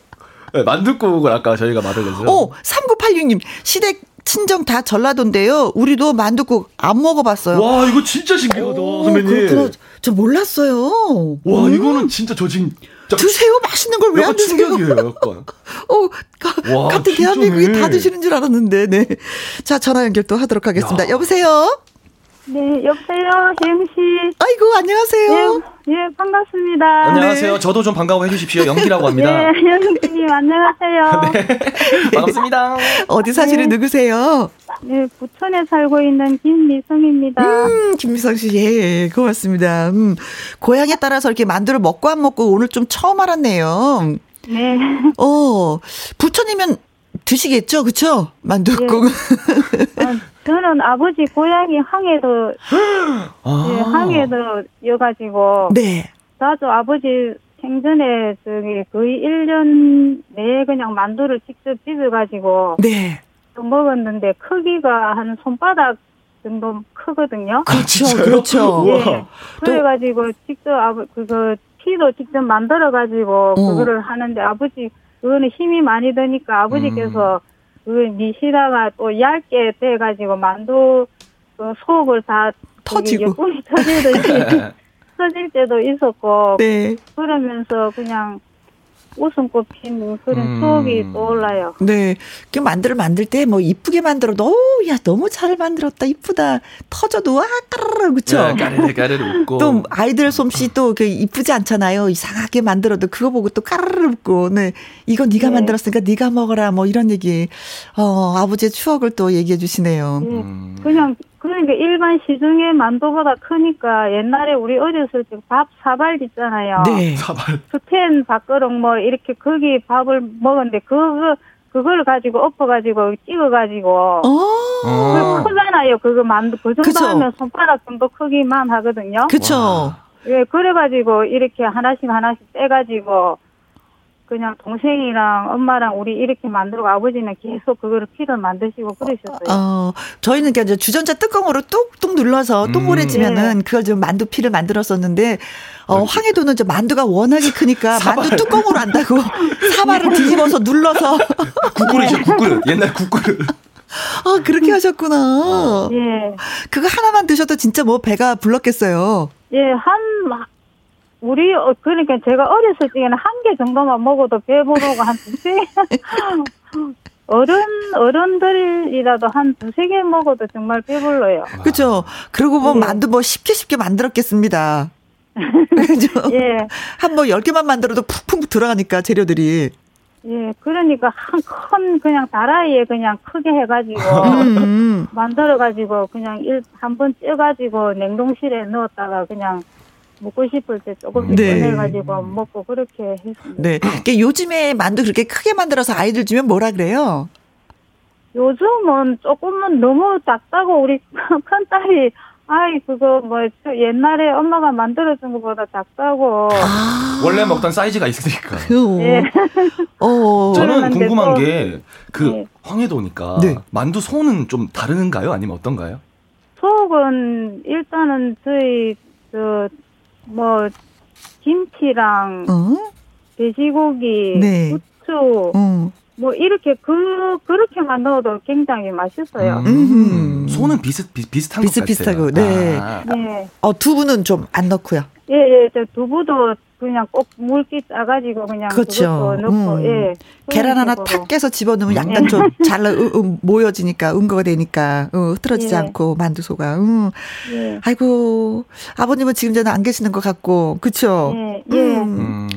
네, 만두국을 아까 저희가 말을 했어요. 어 3986님 시댁 친정 다 전라도인데요. 우리도 만두국 안 먹어봤어요. 와 이거 진짜 신기하다 선배님. 그렇구나. 저 몰랐어요. 와 음. 이거는 진짜 저 지금 드세요 맛있는 걸 왜 안 드세요? 충격이에요, 약간. (laughs) 어, 가, 와, 같은 대한민국이 다 드시는 줄 알았는데, 네. 자, 전화 연결 또 하도록 하겠습니다. 야. 여보세요? 네, 여보세요, 혜영 씨. 아이고, 안녕하세요. 예, 예 반갑습니다. 안녕하세요. 네. 저도 좀 반가워 해주십시오. 영기라고 합니다. (laughs) 네, 혜영님, 안녕하세요. (laughs) 네, 반갑습니다. (laughs) 어디 사시는 네. 누구세요? 네, 부천에 살고 있는 김미성입니다. 음, 김미성 씨, 예, 예, 고맙습니다. 음, 고향에 따라서 이렇게 만두를 먹고 안 먹고 오늘 좀 처음 알았네요. 네. 어, 부천이면 드시겠죠, 그쵸? 만두국. 네. 아, 저는 아버지 고향이 항해도, (gasps) 아. 네, 항해도여가지고. 네. 나도 아버지 생전에 저기 거의 1년 내에 그냥 만두를 직접 빚어가지고. 네. 먹었는데 크기가 한 손바닥 정도 크거든요. 그렇죠, 그렇죠. 예. 그래가지고 직접 아버 그거 티도 직접 만들어가지고 어. 그거를 하는데 아버지 그거는 힘이 많이 드니까 아버지께서 음. 그 미시다가 또 얇게 돼가지고 만두 그 속을 다 터지고 뿌리 터지듯이 (laughs) (laughs) 터질 때도 있었고 네. 그러면서 그냥 웃음꽃 피는 그런 음. 추억이 떠올라요. 네. 그 만들어 만들 때 뭐 이쁘게 만들어도 오, 야 너무 잘 만들었다 이쁘다 터져도 아 까르르 그쵸? 네, 까르르 까르르 웃고 또 아이들 솜씨 또 그 이쁘지 않잖아요. 이상하게 만들어도 그거 보고 또 까르르 웃고 네 이거 네가 네. 만들었으니까 네가 먹어라 뭐 이런 얘기 어 아버지의 추억을 또 얘기해 주시네요. 네. 음. 그냥 그러니까 일반 시중의 만두보다 크니까 옛날에 우리 어렸을 때 밥 사발 있잖아요. 네. 사발. 스텐 밥그릇 뭐 이렇게 거기 밥을 먹었는데 그거 그걸 가지고 엎어가지고 찍어가지고. 그 크잖아요. 그거 만두 그 정도 그쵸. 하면 손가락 정도 크기만 하거든요. 그쵸. 와. 예, 그래가지고 이렇게 하나씩 하나씩 떼가지고 그냥 동생이랑 엄마랑 우리 이렇게 만들고 아버지는 계속 그거를 피를 만드시고 그러셨어요. 어, 저희는 그냥 이제 주전자 뚜껑으로 뚝뚝 눌러서 음. 동그래지면은 그걸 좀 만두 피를 만들었었는데, 어, 황해도는 저 만두가 워낙에 크니까 (laughs) 만두 뚜껑으로 한다고 (laughs) 사발을 뒤집어서 눌러서, (laughs) 국그릇이요, 국그릇. 옛날 국그릇. 아, 그렇게 하셨구나. 예, 그거 하나만 드셔도 진짜 뭐 배가 불렀겠어요. 예, 한 우리 어, 그러니까 제가 어렸을 적에는 한 개 정도만 먹어도 배부르고 한 두세 (laughs) 어른 어른들이라도 한 두세 개 먹어도 정말 배불러요. 그죠? 그리고 뭐 예. 만두 뭐 쉽게 쉽게 만들었겠습니다. (laughs) 그죠? 예, 한 뭐 10개만 만들어도 푹푹 들어가니까 재료들이. 예, 그러니까 한 큰 그냥 다라이에 그냥 크게 해가지고 (laughs) 음, 음. 만들어가지고 그냥 일 한 번 쪄가지고 냉동실에 넣었다가 그냥 먹고 싶을 때 조금씩 네. 꺼내가지고 먹고 그렇게 했습니다. 네. 그러니까 요즘에 만두 그렇게 크게 만들어서 아이들 주면 뭐라 그래요? 요즘은 조금은 너무 작다고 우리 (laughs) 큰 딸이 아이 그거 뭐저 옛날에 엄마가 만들어준 것보다 작다고 아. 원래 먹던 사이즈가 있으니까. 그, 예. 어. 저는 궁금한 또- 게그 네. 황해도니까 네. 만두 소는 좀 다른가요? 아니면 어떤가요? 속은 일단은 저희 저 뭐 김치랑 어? 돼지고기, 네. 후추 어. 뭐 이렇게 그 그렇게만 넣어도 굉장히 맛있어요. 음. 소는 비슷 비, 비슷한 것 비슷비슷하고, 같아요. 네. 아, 네. 어, 두부는 좀 안 넣고요. 예, 예, 저 두부도 그냥 꼭 물기 짜가지고 그냥 그렇죠. 넣고, 음. 예. 계란 하나 탁. 깨서 집어넣으면 음. 약간 좀잘 모여지니까 응거가 되니까 어, 흐트러지지 예. 않고 만두소가. 음. 예. 아이고 아버님은 지금 전에 안 계시는 것 같고 그쵸? 예, 예. 음. 음.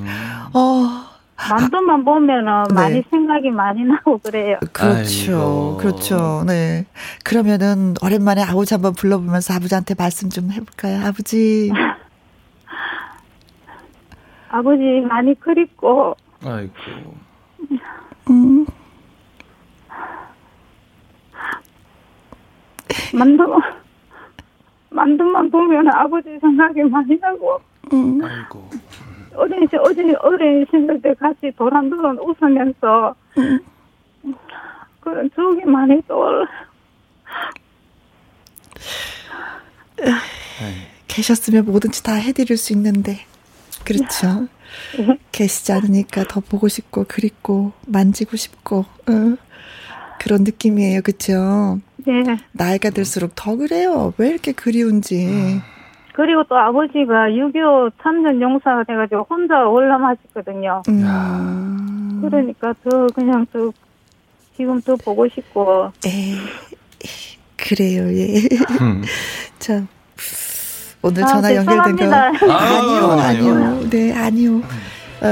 어 만두만 보면은 네. 많이 생각이 많이 나고 그래요. 그렇죠, 아이고. 그렇죠. 네. 그러면은 오랜만에 아버지 한번 불러보면서 아버지한테 말씀 좀 해볼까요, 아버지? (laughs) 아버지 많이 그립고, 아이고. 음. 만두, 만두만 보면 아버지 생각이 많이 나고, 음. 아이고. 어린 시, 어린, 어린 시절 때 같이 도란도란 웃으면서, 그런 추억이 많이 떠올라. 계셨으면 뭐든지 다 해드릴 수 있는데 그렇죠. 계시지 않으니까 더 보고 싶고 그립고 만지고 싶고 어. 그런 느낌이에요, 그렇죠? 네. 나이가 들수록 더 그래요. 왜 이렇게 그리운지. 그리고 또 아버지가 6.25 참전 용사가 돼가지고 혼자 월남하셨거든요. 음. 그러니까 더 그냥 더 지금 더 보고 싶고 에 그래요, 예. 음. (laughs) 참 오늘 아, 전화 연결된 거 죄송합니다. 아니요, 아유, 아니요, 네, 아니요. 어,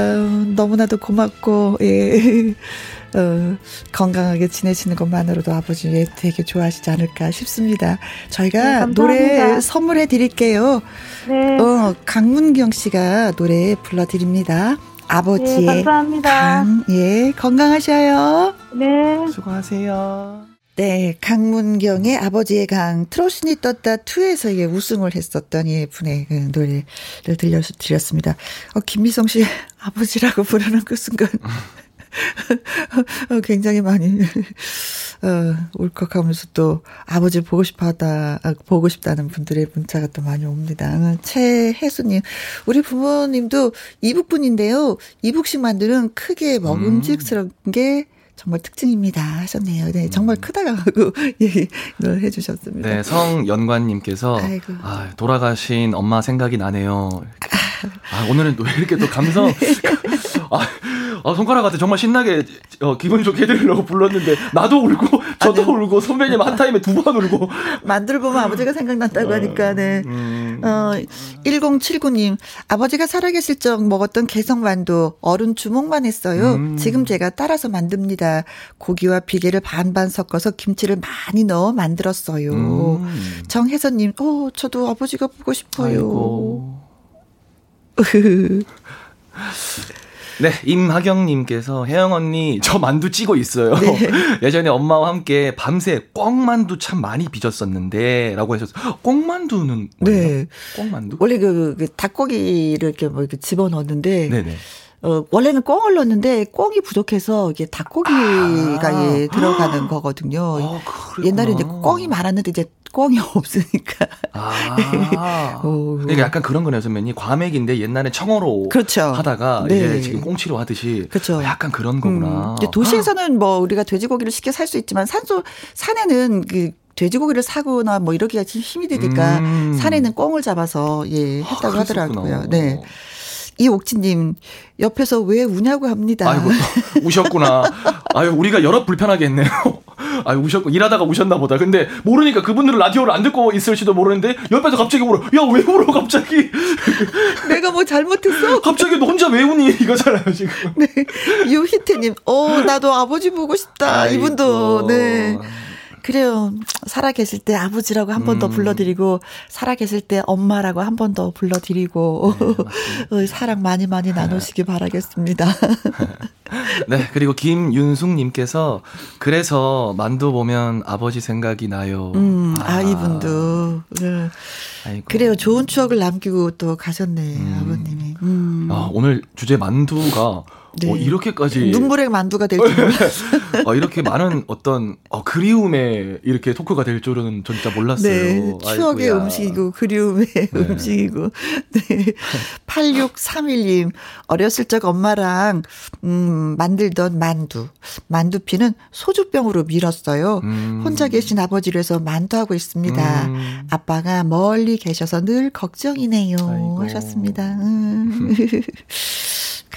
너무나도 고맙고 예. (laughs) 어, 건강하게 지내시는 것만으로도 아버지 되게 좋아하시지 않을까 싶습니다. 저희가 네. 노래 선물해 드릴게요. 네, 어, 강문경 씨가 노래 불러 드립니다. 아버지의 네 감사합니다. 강, 예, 건강하셔요. 네. 수고하세요. 네, 강문경의 아버지의 강, 트로신이 떴다 2에서 예, 우승을 했었던 이 분의 그 노래를 들려 드렸습니다. 어, 김미성 씨 (laughs) 아버지라고 부르는 그 순간. (laughs) 어, 굉장히 많이, 어, 울컥하면서 또 아버지 보고 싶어 하다, 아, 보고 싶다는 분들의 문자가 또 많이 옵니다. 어, 최혜수님, 우리 부모님도 이북분인데요. 이북식 만두는 크게 먹음직스러운 게 정말 특징입니다. 하셨네요. 네, 정말 크다고 얘기를 (laughs) 해주셨습니다. 네, 성연관님께서. 아, 돌아가신 엄마 생각이 나네요. (laughs) 아, 오늘은 왜 이렇게 또 감성, (laughs) 아, 아, 손가락한테 정말 신나게 어, 기분 좋게 해드리려고 불렀는데 나도 울고 (laughs) 저도 아니, 울고 선배님 한 타임에 두 번 울고 만들 보면 아버지가 생각났다고 어, 하니까 네. 음. 어 1079님 아버지가 살아계실 적 먹었던 개성만두 어른 주먹만 했어요. 음. 지금 제가 따라서 만듭니다. 고기와 비계를 반반 섞어서 김치를 많이 넣어 만들었어요. 음. 정혜선님, 어 저도 아버지가 보고 싶어요. (laughs) 네, 임하경님께서 혜영 언니 저 만두 찌고 있어요. 네. (laughs) 예전에 엄마와 함께 밤새 꽁만두 참 많이 빚었었는데라고 하셨어요. 꽁만두는 뭐예요? 네, 꽁만두? 원래 그, 그 닭고기를 이렇게 뭐 이렇게 집어 넣었는데. 네네. 어, 원래는 꽁을 넣었는데 꽁이 부족해서 이게 닭고기가 아~ 예, 들어가는 거거든요. 어, 옛날에 이제 꽁이 많았는데 이제 꽁이 (laughs) 없으니까. 아. 어. 그러니까 약간 그런 거네요, 선배님. 과메기인데 옛날에 청어로 그렇죠. 하다가 네. 이제 지금 꽁치로 하듯이 그렇죠. 약간 그런 거구나. 음. 도시에서는 뭐 우리가 돼지고기를 쉽게 살 수 있지만 산소 산에는 그 돼지고기를 사거나 뭐 이러기가 힘이 드니까 음. 산에는 꽁을 잡아서 예 했다고 아, 하더라고요. 네. 이옥진님 옆에서 왜 우냐고 합니다. 아이고 (laughs) 우셨구나. 아유 우리가 여러 불편하게 했네요. 아유 우셨고 일하다가 우셨나 보다. 근데 모르니까 그분들은 라디오를 안 듣고 있을지도 모르는데 옆에서 갑자기 울어. 야 왜 울어 갑자기? (laughs) 내가 뭐 잘못했어? 갑자기 너 혼자 왜 우니 이거잖아요 지금. 네 유희태님, 어 나도 아버지 보고 싶다. 아이고. 이분도 네. 그래요. 살아 계실 때 아버지라고 한 번더 음. 불러드리고, 살아 계실 때 엄마라고 한 번 더 불러드리고, 네, (laughs) 사랑 많이 많이 나누시기 바라겠습니다. (laughs) 네, 그리고 김윤숙님께서, 그래서 만두 보면 아버지 생각이 나요. 음, 아, 아 이분도. 네. 아이고. 그래요. 좋은 추억을 남기고 또 가셨네, 음. 아버님이. 음. 아, 오늘 주제 만두가 네. 어, 이렇게까지 눈물의 만두가 될 줄 몰랐어요. (laughs) 어, 이렇게 많은 어떤 어, 그리움의 이렇게 토크가 될 줄은 진짜 몰랐어요. 네, 추억의 아이고야. 음식이고 그리움의 네. 음식이고. 네. 8631님 어렸을 적 엄마랑 음, 만들던 만두. 만두피는 소주병으로 밀었어요. 음. 혼자 계신 아버지를 해서 만두하고 있습니다. 음. 아빠가 멀리 계셔서 늘 걱정이네요. 아이고. 하셨습니다. 음. (laughs)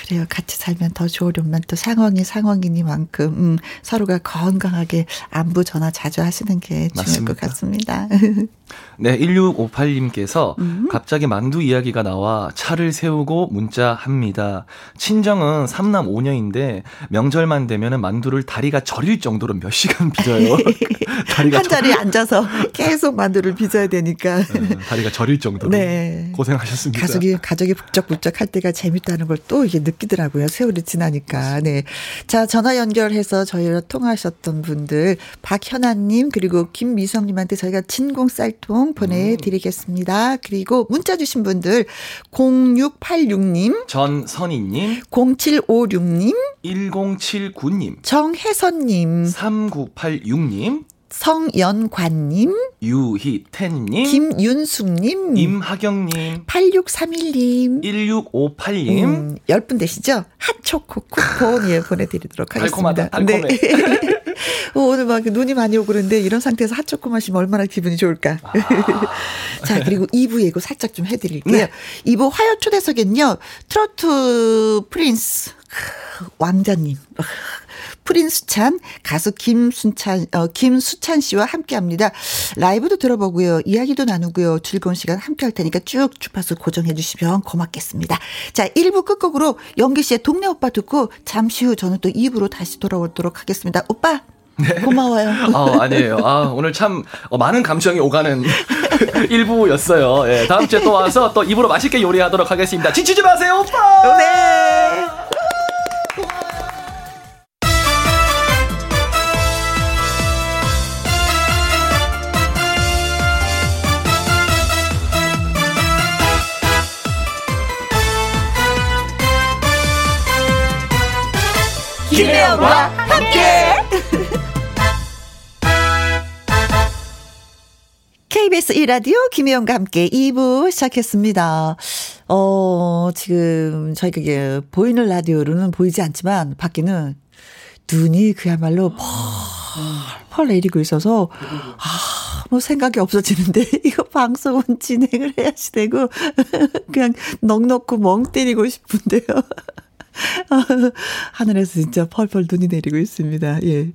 그래요. 같이 살면 더 좋으려면 또 상황이 상황이니만큼 음, 서로가 건강하게 안부 전화 자주 하시는 게 중요할 것 같습니다. (laughs) 네, 1658님께서 (laughs) 음. 갑자기 만두 이야기가 나와 차를 세우고 문자합니다. 친정은 3남 5녀인데 명절만 되면은 만두를 다리가 저릴 정도로 몇 시간 빚어요. (laughs) 다리가 한 자리에 저... 앉아서 계속 만두를 빚어야 되니까. 네, 다리가 저릴 정도로 네. 고생하셨습니다. 가족이 가족이 북적북적 할 때가 재밌다는 걸 또 이게 느 끼더라고요. 세월이 지나니까. 네. 자, 전화 연결해서 저희와 통화하셨던 분들 박현아님 그리고 김미성님한테 저희가 진공 쌀통 보내드리겠습니다. 그리고 문자 주신 분들 0686님, 전선희님, 0756님, 1079님, 정혜선님, 3986님, 성연관님, 유희태님, 김윤숙님, 임하경님, 8631님, 1658님, 음, 10분 되시죠? 핫초코 쿠폰 예, 보내드리도록 하겠습니다. 달콤하다, 달콤해. 네. (laughs) 어, 오늘 막 눈이 많이 오고 그러는데 이런 상태에서 핫초코 마시면 얼마나 기분이 좋을까. 아. (laughs) 자, 그리고 2부 예고 살짝 좀 해드릴게요. 네. 2부 화요 초대석엔요, 트로트 프린스, 왕자님. 프린스찬 가수 김순찬 어, 김수찬 씨와 함께합니다. 라이브도 들어보고요, 이야기도 나누고요, 즐거운 시간 함께할 테니까 쭉 주파수 고정해 주시면 고맙겠습니다. 자, 1부 끝곡으로 영기 씨의 동네 오빠 듣고 잠시 후 저는 또 2부로 다시 돌아오도록 하겠습니다. 오빠. 네. 고마워요. (laughs) 아, 아니에요. 아, 오늘 참 어, 많은 감정이 오가는 (laughs) 1부였어요. 예, 다음 주에 또 와서 또 입으로 맛있게 요리하도록 하겠습니다. 지치지 마세요, 오빠! 네. 김혜영과 함께. KBS 1라디오 김혜영과 함께 2부 시작했습니다. 어, 지금 저희가 이게 보이는 라디오로는 보이지 않지만 밖에는 눈이 그야말로 펄펄 내리고 있어서 아, 뭐 생각이 없어지는데 (laughs) 이거 방송은 진행을 해야지 되고 (laughs) 그냥 넉넉고 멍 때리고 싶은데요. 하늘에서 진짜 펄펄 눈이 내리고 있습니다. 예.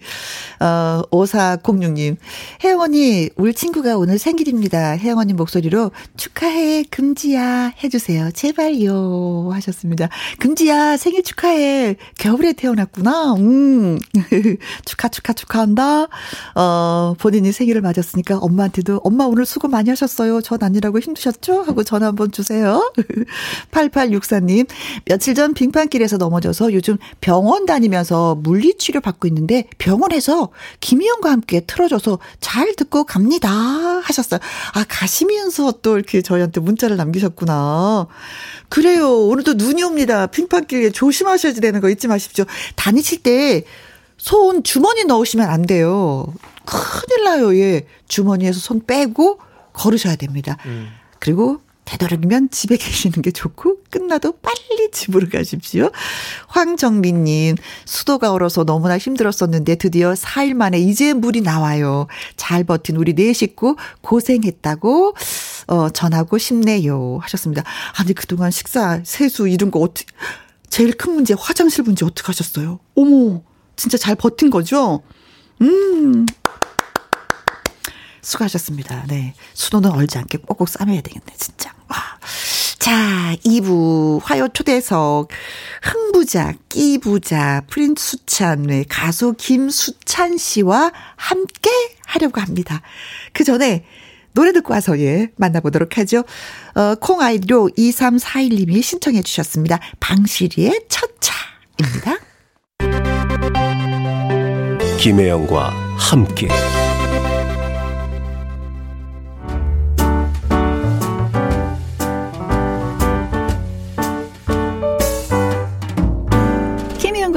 어, 5406님. 혜원이, 우리 친구가 오늘 생일입니다. 혜원님 목소리로 축하해, 금지야. 해주세요. 제발요. 하셨습니다. 금지야, 생일 축하해. 겨울에 태어났구나. 음. (laughs) 축하, 축하, 축하한다. 어, 본인이 생일을 맞았으니까 엄마한테도 엄마 오늘 수고 많이 하셨어요. 전 아니라고 힘드셨죠? 하고 전화 한번 주세요. (laughs) 8864님. 며칠 전 빙판길에서 넘어져서 요즘 병원 다니면서 물리치료 받고 있는데 병원에서 김희영과 함께 틀어줘서 잘 듣고 갑니다. 하셨어요. 아, 가시면서 또 이렇게 저희한테 문자를 남기셨구나. 그래요. 오늘도 눈이 옵니다. 빙판길에 조심하셔야 되는 거 잊지 마십시오. 다니실 때 손 주머니 넣으시면 안 돼요. 큰일 나요. 예. 주머니에서 손 빼고 걸으셔야 됩니다. 음. 그리고 되도록이면 집에 계시는 게 좋고 끝나도 빨리 집으로 가십시오. 황정민님 수도가 얼어서 너무나 힘들었었는데 드디어 4일 만에 이제 물이 나와요. 잘 버틴 우리 네 식구 고생했다고 어 전하고 싶네요 하셨습니다. 아니 그동안 식사 세수 이런 거 어떻게 제일 큰 문제 화장실 문제 어떻게 하셨어요? 어머 진짜 잘 버틴 거죠? 음 수고하셨습니다. 네. 수도는 얼지 않게 꼭꼭 싸매야 되겠네, 진짜. 와. 자, 2부 화요 초대석 흥부자, 끼부자, 프린스 수찬, 네, 가수 김수찬 씨와 함께 하려고 합니다. 그 전에 노래 듣고 와서 예, 만나보도록 하죠. 어, 콩 아이디로 2341님이 신청해 주셨습니다. 방시리의 첫차입니다. 김혜영과 함께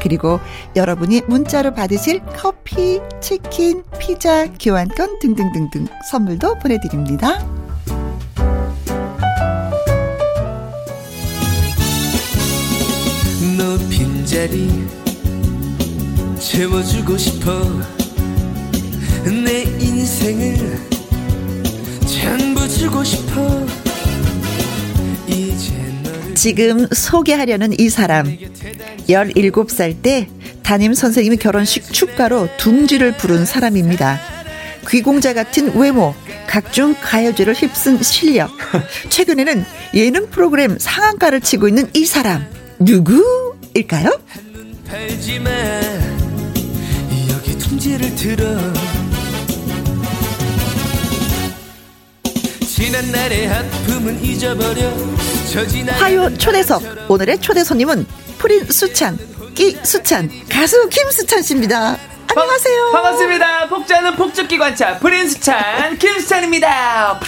그리고 여러분이 문자로 받으실 커피, 치킨, 피자, 교환권 등등등등 선물도 보내드립니다. 너 빈자리 채워주고 싶어 내 인생을 전부 주고 싶어 지금 소개하려는 이 사람 17살 때 담임 선생님이 결혼식 축가로 둥지를 부른 사람입니다. 귀공자 같은 외모, 각종 가요제를 휩쓴 실력. (laughs) 최근에는 예능 프로그램 상한가를 치고 있는 이 사람 누구일까요? 화요 초대석 오늘의 초대 손님은 프린 수찬 끼 수찬 가수 김수찬 씨입니다. 안녕하세요. 바, 반갑습니다. 폭주하는 폭죽기 관차 프린 수찬 김수찬입니다.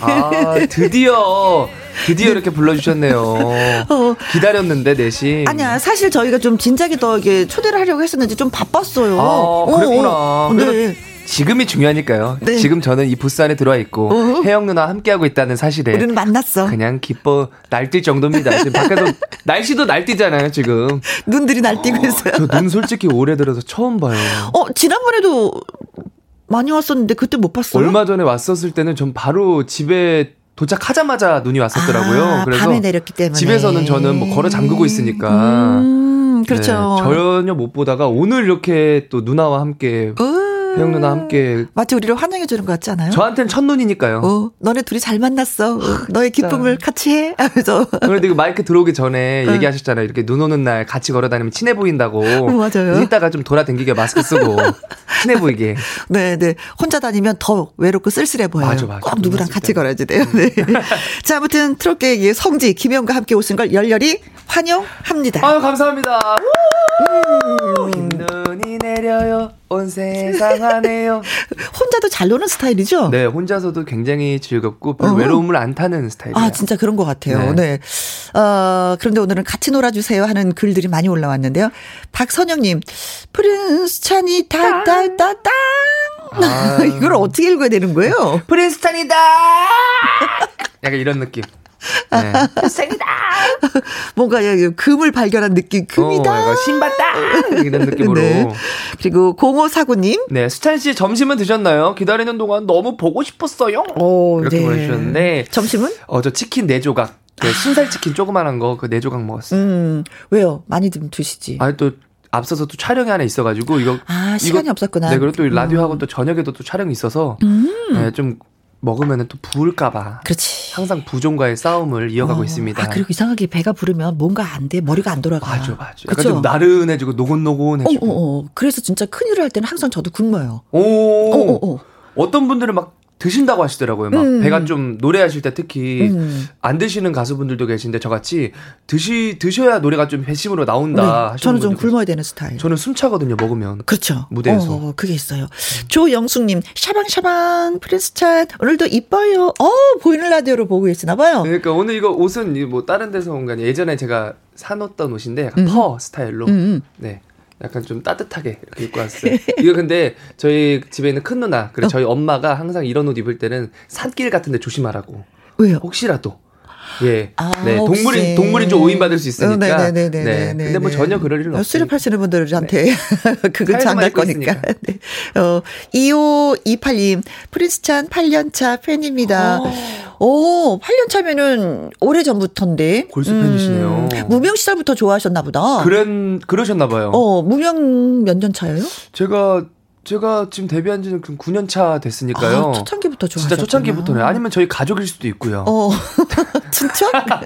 아 (laughs) 드디어 드디어 이렇게 불러주셨네요. 어. 기다렸는데 넷이. 아니야, 사실 저희가 좀 진작에 더 이게 초대를 하려고 했었는데 좀 바빴어요. 아, 그랬구나. 어, 어. 네. 지금이 중요하니까요. 네. 지금 저는 이 부스 안에 들어와 있고 어허. 혜영 누나 함께하고 있다는 사실에 우리는 만났어. 그냥 기뻐 날뛸 정도입니다. 지금 밖에서 (laughs) 날씨도 날뛰잖아요, 지금. 눈들이 날뛰고 있어요. 저 눈 솔직히 올해 들어서 처음 봐요. 어, 지난번에도 많이 왔었는데 그때 못 봤어요. 얼마 전에 왔었을 때는 전 바로 집에 도착하자마자 눈이 왔었더라고요. 아, 그래서 밤에 내렸기 때문에. 집에서는 저는 뭐 걸어 잠그고 있으니까 음, 그렇죠. 네, 전혀 못 보다가 오늘 이렇게 또 누나와 함께 음. 혜영 누나 함께 마치 우리를 환영해 주는 것 같지 않아요? 저한테는 첫눈이니까요. 어, 너네 둘이 잘 만났어. 어, 너의 기쁨을 같이 해. 하면서. 그런데 이거 마이크 들어오기 전에 어. 얘기하셨잖아요. 이렇게 눈 오는 날 같이 걸어 다니면 친해 보인다고. 맞아요. 이따가 좀 돌아다니게 마스크 쓰고 친해 보이게. 네, 네. 혼자 다니면 더 외롭고 쓸쓸해 보여요. 맞아, 맞아. 꼭 누구랑 같이 때. 걸어야지 돼요. 네. 자, 아무튼 트롯계의 성지 김영과 함께 오신 걸 열렬히 환영합니다. 아유 감사합니다. 흰 눈이 내려요. 온 세상 하네요. (laughs) 혼자도 잘 노는 스타일이죠? 네, 혼자서도 굉장히 즐겁고 별 어. 외로움을 안 타는 스타일이에요. 아, 진짜 그런 것 같아요. 네. 네. 어, 그런데 오늘은 같이 놀아주세요 하는 글들이 많이 올라왔는데요. 박선영님, 프린스 찬이 따따따따. 아. (laughs) 이걸 어떻게 읽어야 되는 거예요? 프린스탄이다. (laughs) 약간 이런 느낌. 네. (laughs) 뭔가 여기 금을 발견한 느낌, 금이다. 어, 신봤다 이런 느낌으로. 네. 네. 그리고 0549님, 수찬 씨 점심은 드셨나요? 기다리는 동안 너무 보고 싶었어요. 오, 이렇게 네. 보내주셨는데 점심은? 어 저 치킨 네 조각, 그 순살 치킨 조그만한 거그네 조각 먹었어요. 음, 왜요? 많이 좀 드시지. 아니 또 앞서서 또 촬영이 하나 있어가지고 이거 아, 시간이 없었구나. 네 그리고 또 라디오 음. 하고 또 저녁에도 또 촬영이 있어서 음. 네, 좀 먹으면은 또 부을까봐 그렇지. 항상 부종과의 싸움을 이어가고 어, 있습니다. 아, 그리고 이상하게 배가 부르면 뭔가 안 돼. 머리가 안 돌아가. 맞아 맞아. 약간? 좀 나른해지고 어, 노곤노곤해지고. 어, 어. 그래서 진짜 큰일을 할 때는 항상 저도 굶어요. 오. 어, 어, 어. 어떤 분들은 막 드신다고 하시더라고요. 막 음. 배가 좀 노래하실 때 특히 음. 안 드시는 가수분들도 계신데 저같이 드시 드셔야 노래가 좀 배심으로 나온다. 네, 하시는 저는 좀 굶어야 되는 스타일. 저는 숨차거든요. 먹으면. 그렇죠. 무대에서. 어, 그게 있어요. 조영숙님, 샤방샤방, 프린스찬, 오늘도 이뻐요. 어, 보이는 라디오로 보고 계시나 봐요. 그러니까 오늘 이거 옷은 이뭐 다른 데서 온게 아니라 예전에 제가 사놓던 옷인데 약간 음. 퍼 스타일로. 음, 음. 네. 약간 좀 따뜻하게 이렇게 입고 왔어요. 이거 근데 저희 집에 있는 큰 누나, 그리고 어. 저희 엄마가 항상 이런 옷 입을 때는 산길 같은데 조심하라고. 왜요? 혹시라도. 예. 아, 네. 혹시. 동물이 동물이 좀 오인받을 수 있으니까. 어, 네네네 네. 네. 근데 뭐 전혀 그럴 일은 어, 없어요. 수렵하시는 분들한테 (laughs) 장갈 입고 거니까. 네. 어, 2528님, 프린스찬 8년 차 팬입니다. 어. 오, 8년 차면은 오래 전부터인데. 골수 팬이시네요. 무명 시절부터 좋아하셨나 보다. 그런 그러셨나 봐요. 어, 무명 몇 년 차예요? 제가 제가 지금 데뷔한 지는 그럼 9년 차 됐으니까요. 아, 초창기부터 좋아하셨구나. 진짜 초창기부터네. 아니면 저희 가족일 수도 있고요. 어, (laughs) 진짜? 아?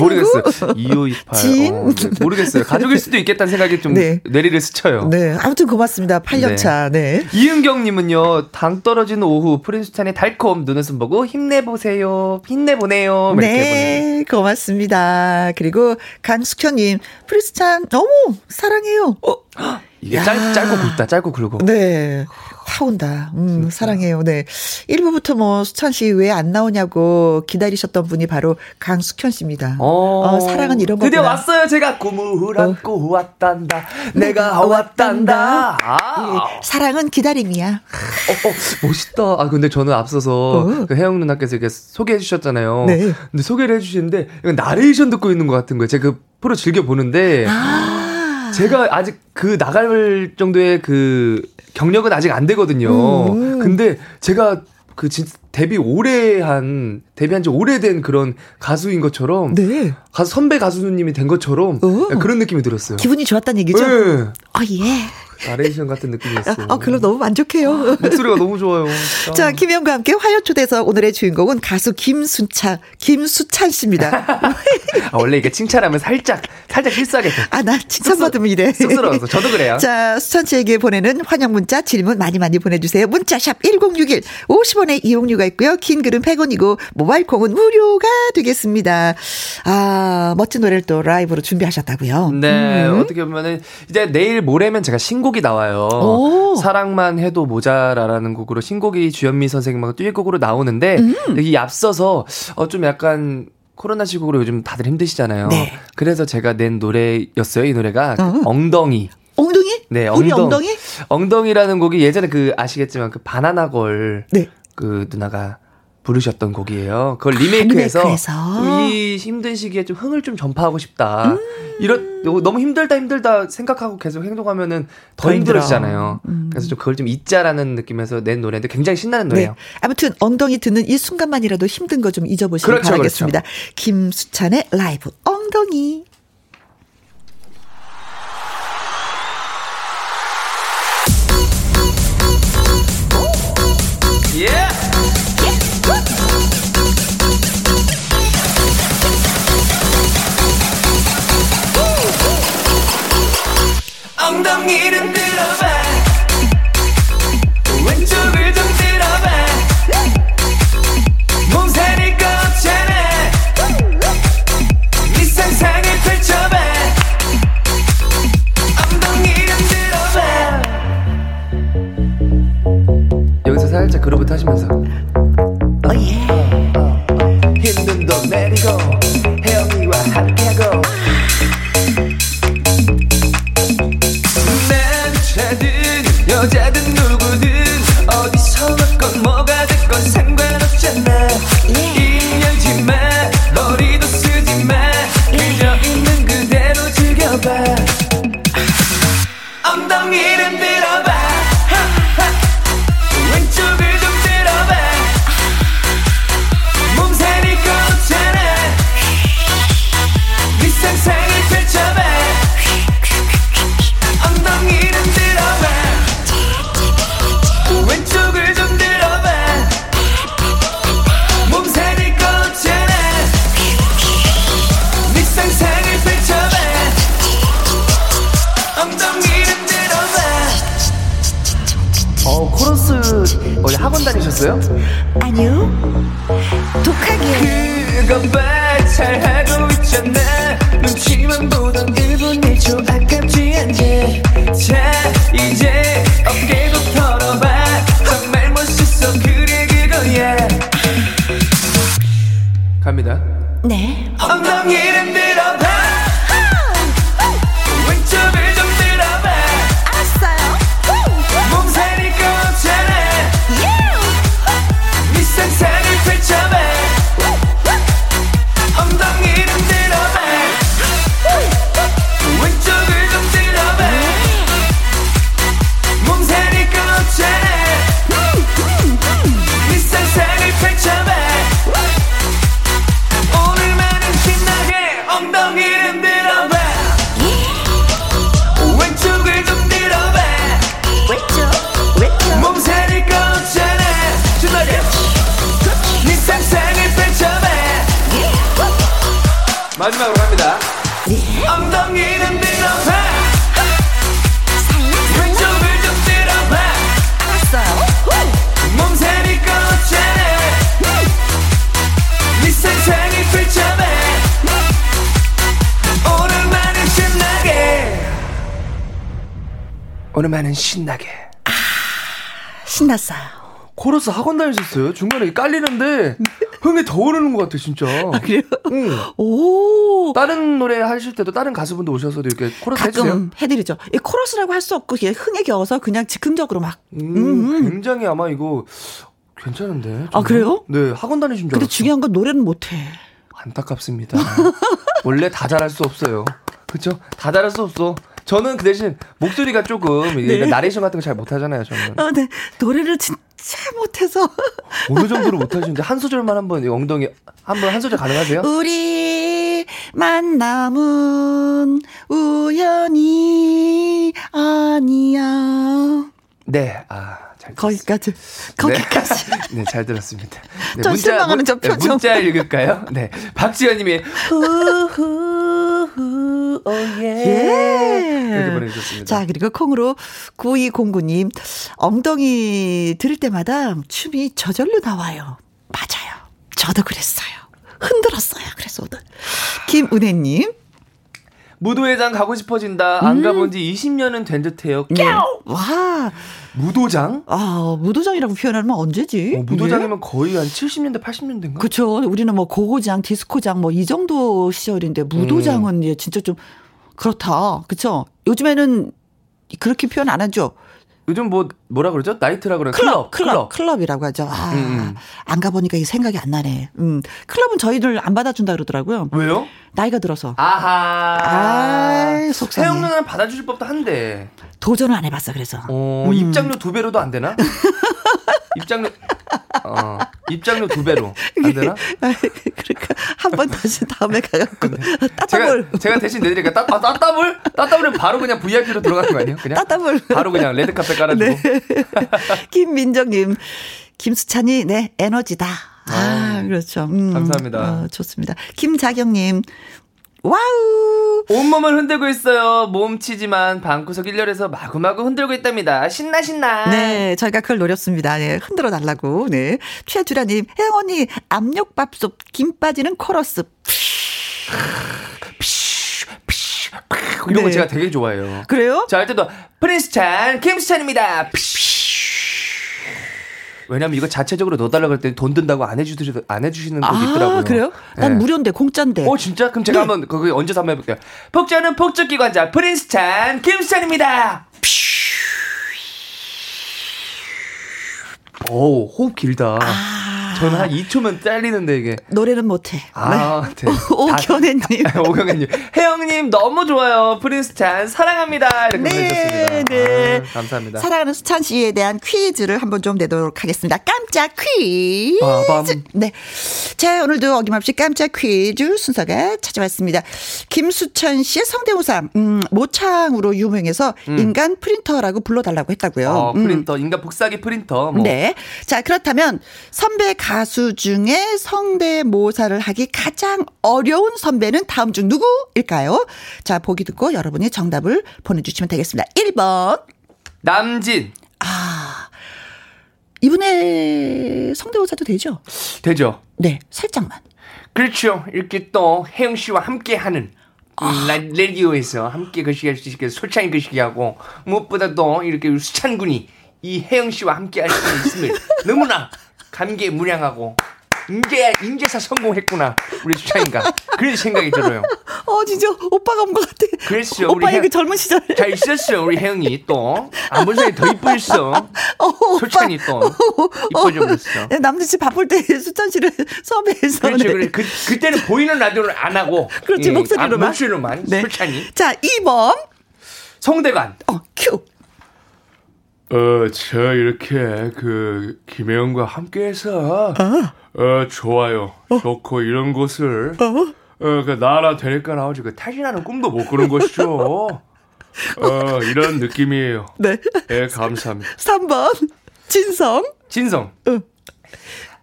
모르겠어요. 2528. 진? 어, 네. 모르겠어요. 가족일 수도 있겠다는 생각이 좀 네. 뇌리를 스쳐요. 네, 아무튼 고맙습니다. 8년 차. 네. 이은경님은요, 당 떨어지는 오후 프린스찬의 달콤 눈웃음 보고 힘내보세요, 보내요. 네, 고맙습니다. 그리고 강숙현님, 프리스찬 너무 사랑해요. 어, (gasps) 이게 야. 짧, 짧고 굵다, 짧고 굵어. 네. 확 온다. 음, 사랑해요. 네. 1부부터 뭐, 수찬 씨 왜 안 나오냐고 기다리셨던 분이 바로 강숙현 씨입니다. 어, 사랑은 이런 드디어 거구나. 왔어요. 제가 꿈을 안고 왔단다. 내가 왔단다. 아. 예, 사랑은 기다림이야. 어, 어, 멋있다. 아, 근데 저는 앞서서 어. 그 혜영 누나께서 이렇게 소개해 주셨잖아요. 네. 근데 소개를 해 주시는데, 나레이션 듣고 있는 것 같은 거예요. 제가 그 프로 즐겨 보는데, 아. 제가 아직 그 나갈 정도의 그 경력은 아직 안 되거든요. 음. 근데 제가 그 진, 데뷔 오래 한, 데뷔한 지 오래된 그런 가수인 것처럼, 네. 가수, 선배 가수님이 된 것처럼, 오. 그런 느낌이 들었어요. 기분이 좋았다는 얘기죠? 네. 아, 예. 나레이션 같은 느낌이었어요. 아, 그럼 너무 만족해요. 목소리가 너무 좋아요. 진짜. 자, 김영과 함께 화요 초대석 오늘의 주인공은 가수 김수찬, 김수찬 씨입니다. (laughs) 아, 원래 이게 칭찬하면 살짝, 살짝 실수하게 돼. 아, 나 칭찬받으면 이래. 쑥스러워서. 저도 그래요. 자, 수찬 씨에게 보내는 환영 문자, 질문 많이 많이 보내주세요. 문자샵 1061, 50원의 이용료가 있고요. 긴 글은 100원이고, 모바일 콩은 무료가 되겠습니다. 아, 멋진 노래를 또 라이브로 준비하셨다고요. 네, 음. 어떻게 보면은, 이제 내일 모레면 제가 신곡 이 나와요. 오. 사랑만 해도 모자라라는 곡으로 신곡이 주현미 선생님하고 듀엣곡으로 나오는데, 음. 여기 앞서서, 어, 좀 약간, 코로나 시국으로 요즘 다들 힘드시잖아요. 네. 그래서 제가 낸 노래였어요. 이 노래가 그 어. 엉덩이. 엉덩이? 네, 우리 엉덩- 엉덩이? 엉덩이라는 곡이 예전에 그 아시겠지만 그 바나나걸 네. 그 누나가 부르셨던 곡이에요. 그걸 리메이크해서, 아, 리메이크해서. 좀이 힘든 시기에 좀 흥을 좀 전파하고 싶다. 음. 이런 너무 힘들다 힘들다 생각하고 계속 행동하면 더더 힘들어. 힘들어지잖아요. 음. 그래서 좀 그걸 좀 잊자라는 느낌에서 낸 노래인데 굉장히 신나는 네. 노래예요. 아무튼 엉덩이 듣는 이 순간만이라도 힘든 거 좀 잊어보시길 그렇죠, 바라겠습니다. 김수찬의 라이브 엉덩이. 여기서 살짝 엉덩이는 들어봐. 몸살이 네 펼쳐봐 오늘만은 신나게 오늘만은 신나게. 신났어요. 코러스 학원 다니셨어요? 중간에 깔리는데 (laughs) 흥이 더 오르는 것 같아 진짜. 그래요? 응. 오. 다른 노래 하실 때도 다른 가수분도 오셔서도 이렇게 코러스 해주세요. 해드리죠. 이 코러스라고 할 수 없고 그냥 흥에 겨워서 그냥 즉흥적으로 막. 음, 굉장히 아마 이거 괜찮은데. 아, 정말? 그래요? 네, 학원 다니신 줄 근데 알았어. 중요한 건 노래는 못해. 안타깝습니다. 원래 다 잘할 수 없어요. 그렇죠? 다 잘할 수 없어. 저는 그 대신 목소리가 조금 (laughs) 네. 나레이션 같은 거 잘 못하잖아요. 저는 아, 네. 노래를 진짜 못해서. (laughs) 어느 정도로 못하시는데 한 소절만 한번 이 엉덩이 한번 한 소절 가능하세요? 우리 만남은 우연이 아니야. 네, 아. 거기까지. 거기까지. 네, 잘 들었습니다. 네, 좀 실망하는 저 네, 표정. 문자 읽을까요? 네, 박지현님이 후후후 오예 이렇게 예. 보내주셨습니다. 자, 그리고 콩으로 9209님, 엉덩이 들을 때마다 춤이 저절로 나와요. 맞아요. 저도 그랬어요. 흔들었어요. 그래서 오늘. 김은혜님, 무도회장 가고 싶어진다. 음. 안 가본 지 20년은 된 듯해요. 네. 와, 무도장? 아, 무도장이라고 표현하면 언제지? 어, 무도장이면 거의 한 70년대, 80년대인가? 그렇죠. 우리는 뭐 고고장, 디스코장 뭐 이 정도 시절인데 무도장은 예, 진짜 좀 그렇다. 그렇죠. 요즘에는 그렇게 표현 안 하죠. 요즘 뭐 뭐라 그러죠? 나이트라 그래. 클럽, 클럽, 클럽, 이라고 하죠. 아, 음, 음. 안 가보니까 이게 생각이 안 나네. 음, 클럽은 저희를 안 받아준다 그러더라고요. 왜요? 나이가 들어서. 아하. 아이, 속상해. 태영 누나는 받아주실 법도 한데. 도전을 안 해봤어, 그래서. 어, 음. 입장료 두 배로도 안 되나? (laughs) 입장료, 어, 입장료 두 배로. 안 되나? 그러니까 한 번 다시 다음에 가갖고 따따블 제가, 제가 대신 내드릴까? 따, 아, 따따블? 따따블은 바로 그냥 VIP로 들어가는 거 아니에요? 그냥? 따따블. 바로 그냥 레드카펫 깔아주고. 네. (laughs) 김민정님, 김수찬이 네 에너지다. 아, 그렇죠. 음, 감사합니다. 어, 좋습니다. 김자경님, 와우. 온몸을 흔들고 있어요. 몸치지만 방구석 1열에서 마구마구 흔들고 있답니다. 신나, 신나. 네, 저희가 그걸 노렸습니다. 네, 흔들어 달라고. 네. 최주라님, 혜영 언니, 압력밥솥, 김 빠지는 코러스. 이런 거 네. 제가 되게 좋아해요. 그래요? 자, 할 때도 프린스 찬, 김수찬입니다. 왜냐면 이거 자체적으로 넣어달라고 할때돈 든다고 안 해주시, 안 해주시는 분이 있더라고요. 아, 그래요? 난 네. 무료인데, 공짜인데. 어, 진짜? 그럼 제가 한번 거기 얹어서 한번 해볼게요. 폭주하는 폭주기관자 프린스 찬, 김수찬입니다. 오, 호흡 길다. 저는 한 2초면 잘리는데 이게. 노래는 못해. 아, 네. (laughs) 오견혜님. 오경현님, 혜영님 너무 좋아요. 프린스 찬 사랑합니다. 이렇게. 네, 네. 아, 감사합니다. 사랑하는 수찬 씨에 대한 퀴즈를 한번 좀 내도록 하겠습니다. 깜짝 퀴즈. 빠밤. 네. 자, 오늘도 어김없이 깜짝 퀴즈 순서가 찾아왔습니다. 김수찬 씨의 성대모사, 음, 모창으로 유명해서 인간 프린터라고 불러달라고 했다고요. 어, 음. 프린터, 인간 복사기 프린터. 뭐. 네. 자, 그렇다면 선배 가수 중에 성대모사를 하기 가장 어려운 선배는 다음 중 누구일까요? 자, 보기 듣고 여러분이 정답을 보내주시면 되겠습니다. 1번. 남진. 이분의 성대모사도 되죠? 되죠? 네, 살짝만. 그렇죠. 이렇게 또 혜영 씨와 함께 하는 음, 라- 라디오에서 함께 거시기 수 있게 솔찬히 거시기 하고 무엇보다도 이렇게 수찬 군이 이 혜영 씨와 함께 할 수 있음을 (laughs) 너무나 감개무량하고 인제 인제사 성공했구나 우리 수찬이가 그런 생각이 들어요. 어, 진짜 오빠가 온 것 같아. 오빠의 혜- 그 젊은 시절. 잘 있었어 우리 혜영이 또 아무리 더 이쁘셨어. (laughs) 어, 오빠. 솔찬이 또 버렸어. 네, 남들 씨 바쁠 때 (laughs) 수찬 씨를 섭외해서. 그렇죠. 네. 그래. 그, 그때는 보이는 라디오를 안 하고. 그렇지, 예, 목소리로만. 아, 목소리로만. 네. 솔찬이. 자, 2번. 성대관. 어, 큐. 어, 저 이렇게 그 김혜영과 함께해서 어, 좋아요, 좋고 이런 곳을 어, 그 나라 되니까 나오지 그 타진하는 꿈도 못 꾸는 것이죠. (laughs) 어, 이런 느낌이에요. 네. 예, 감사합니다. 3번. 진성. 진성.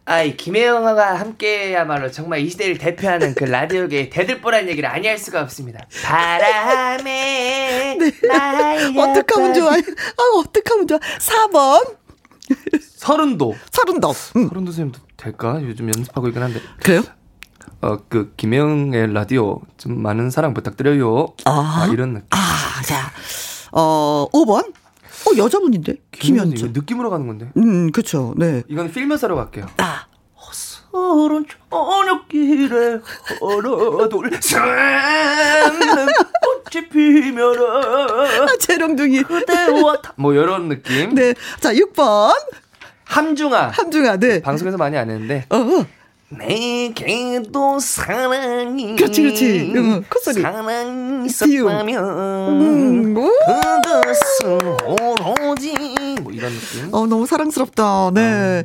아이 김혜영과 함께야말로 정말 이 시대를 대표하는 그 라디오계의 대들보란 얘기를 아니할 수가 없습니다. 바람에 (laughs) 네. 어떡하면 좋아. 아, 어떡하면 좋아. 4번. 서른도. 서른도. 음. 서른도 선생님도 될까? 요즘 연습하고 있긴 한데. 그래요? 어, 그 김혜영의 라디오 좀 많은 사랑 부탁드려요. 아. 이런 느낌. 아, 자. 어, 5번. 어, 여자분인데. 김현주. 느낌으로 가는 건데. 음, 그쵸. 네. 이건 필면서로 갈게요. 아. 서른 저녁길에 걸어둘 사랑은 꽃이 피면은 아, 재롱둥이. 그대와 다- 뭐 이런 느낌. 네. 자, 6번. 함중아. 함중아, 네. 방송에서 많이 안 했는데 어, 어. 내게도 사랑이 그렇지, 그렇지. 응, 콧소리. 사랑이. 있었다면 음, 오. 그것은 오로지 뭐 이런 느낌. 어, 너무 사랑스럽다. 네.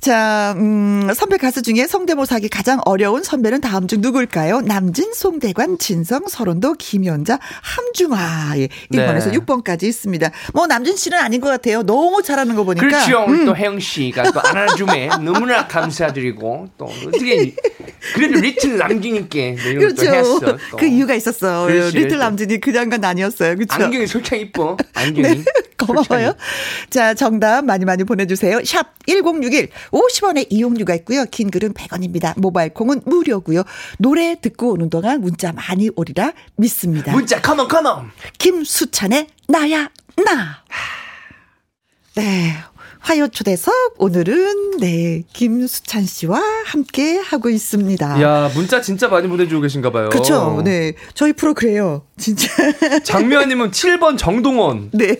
자, 음, 선배 가수 중에 성대모사 하기 가장 어려운 선배는 다음 중 누구일까요? 남진, 송대관, 진성, 서른도, 김연자, 함중아. 예, 1번에서 네. 6번까지 있습니다. 뭐, 남진 씨는 아닌 것 같아요. 너무 잘하는 거 보니까. 그렇죠. 음. 또 혜영 씨가 또 안아줌에 너무나 감사드리고 또 어떻게 그래도 리틀 남진님께 것도 했어. 그렇죠. 또. 그 이유가 있었어. 그렇지, 리틀. 남진이 그냥 건 아니었어요. 그렇죠? 안경이 솔직히 이뻐. (laughs) 안경이. 네. 고마워요. 자, 정답 많이 많이 보내주세요. 샵 1061, 50원의 이용료가 있고요. 긴 글은 100원입니다. 모바일 콩은 무료고요. 노래 듣고 오는 동안 문자 많이 오리라 믿습니다. 문자 컴온 컴온. 김수찬의 나야 나. 네. 화요 초대석 오늘은 네 김수찬 씨와 함께 하고 있습니다. 야 문자 진짜 많이 보내주고 계신가 봐요. 그렇죠. 네 저희 프로 그래요. 진짜. (laughs) 장미아님은 7번 정동원. 네.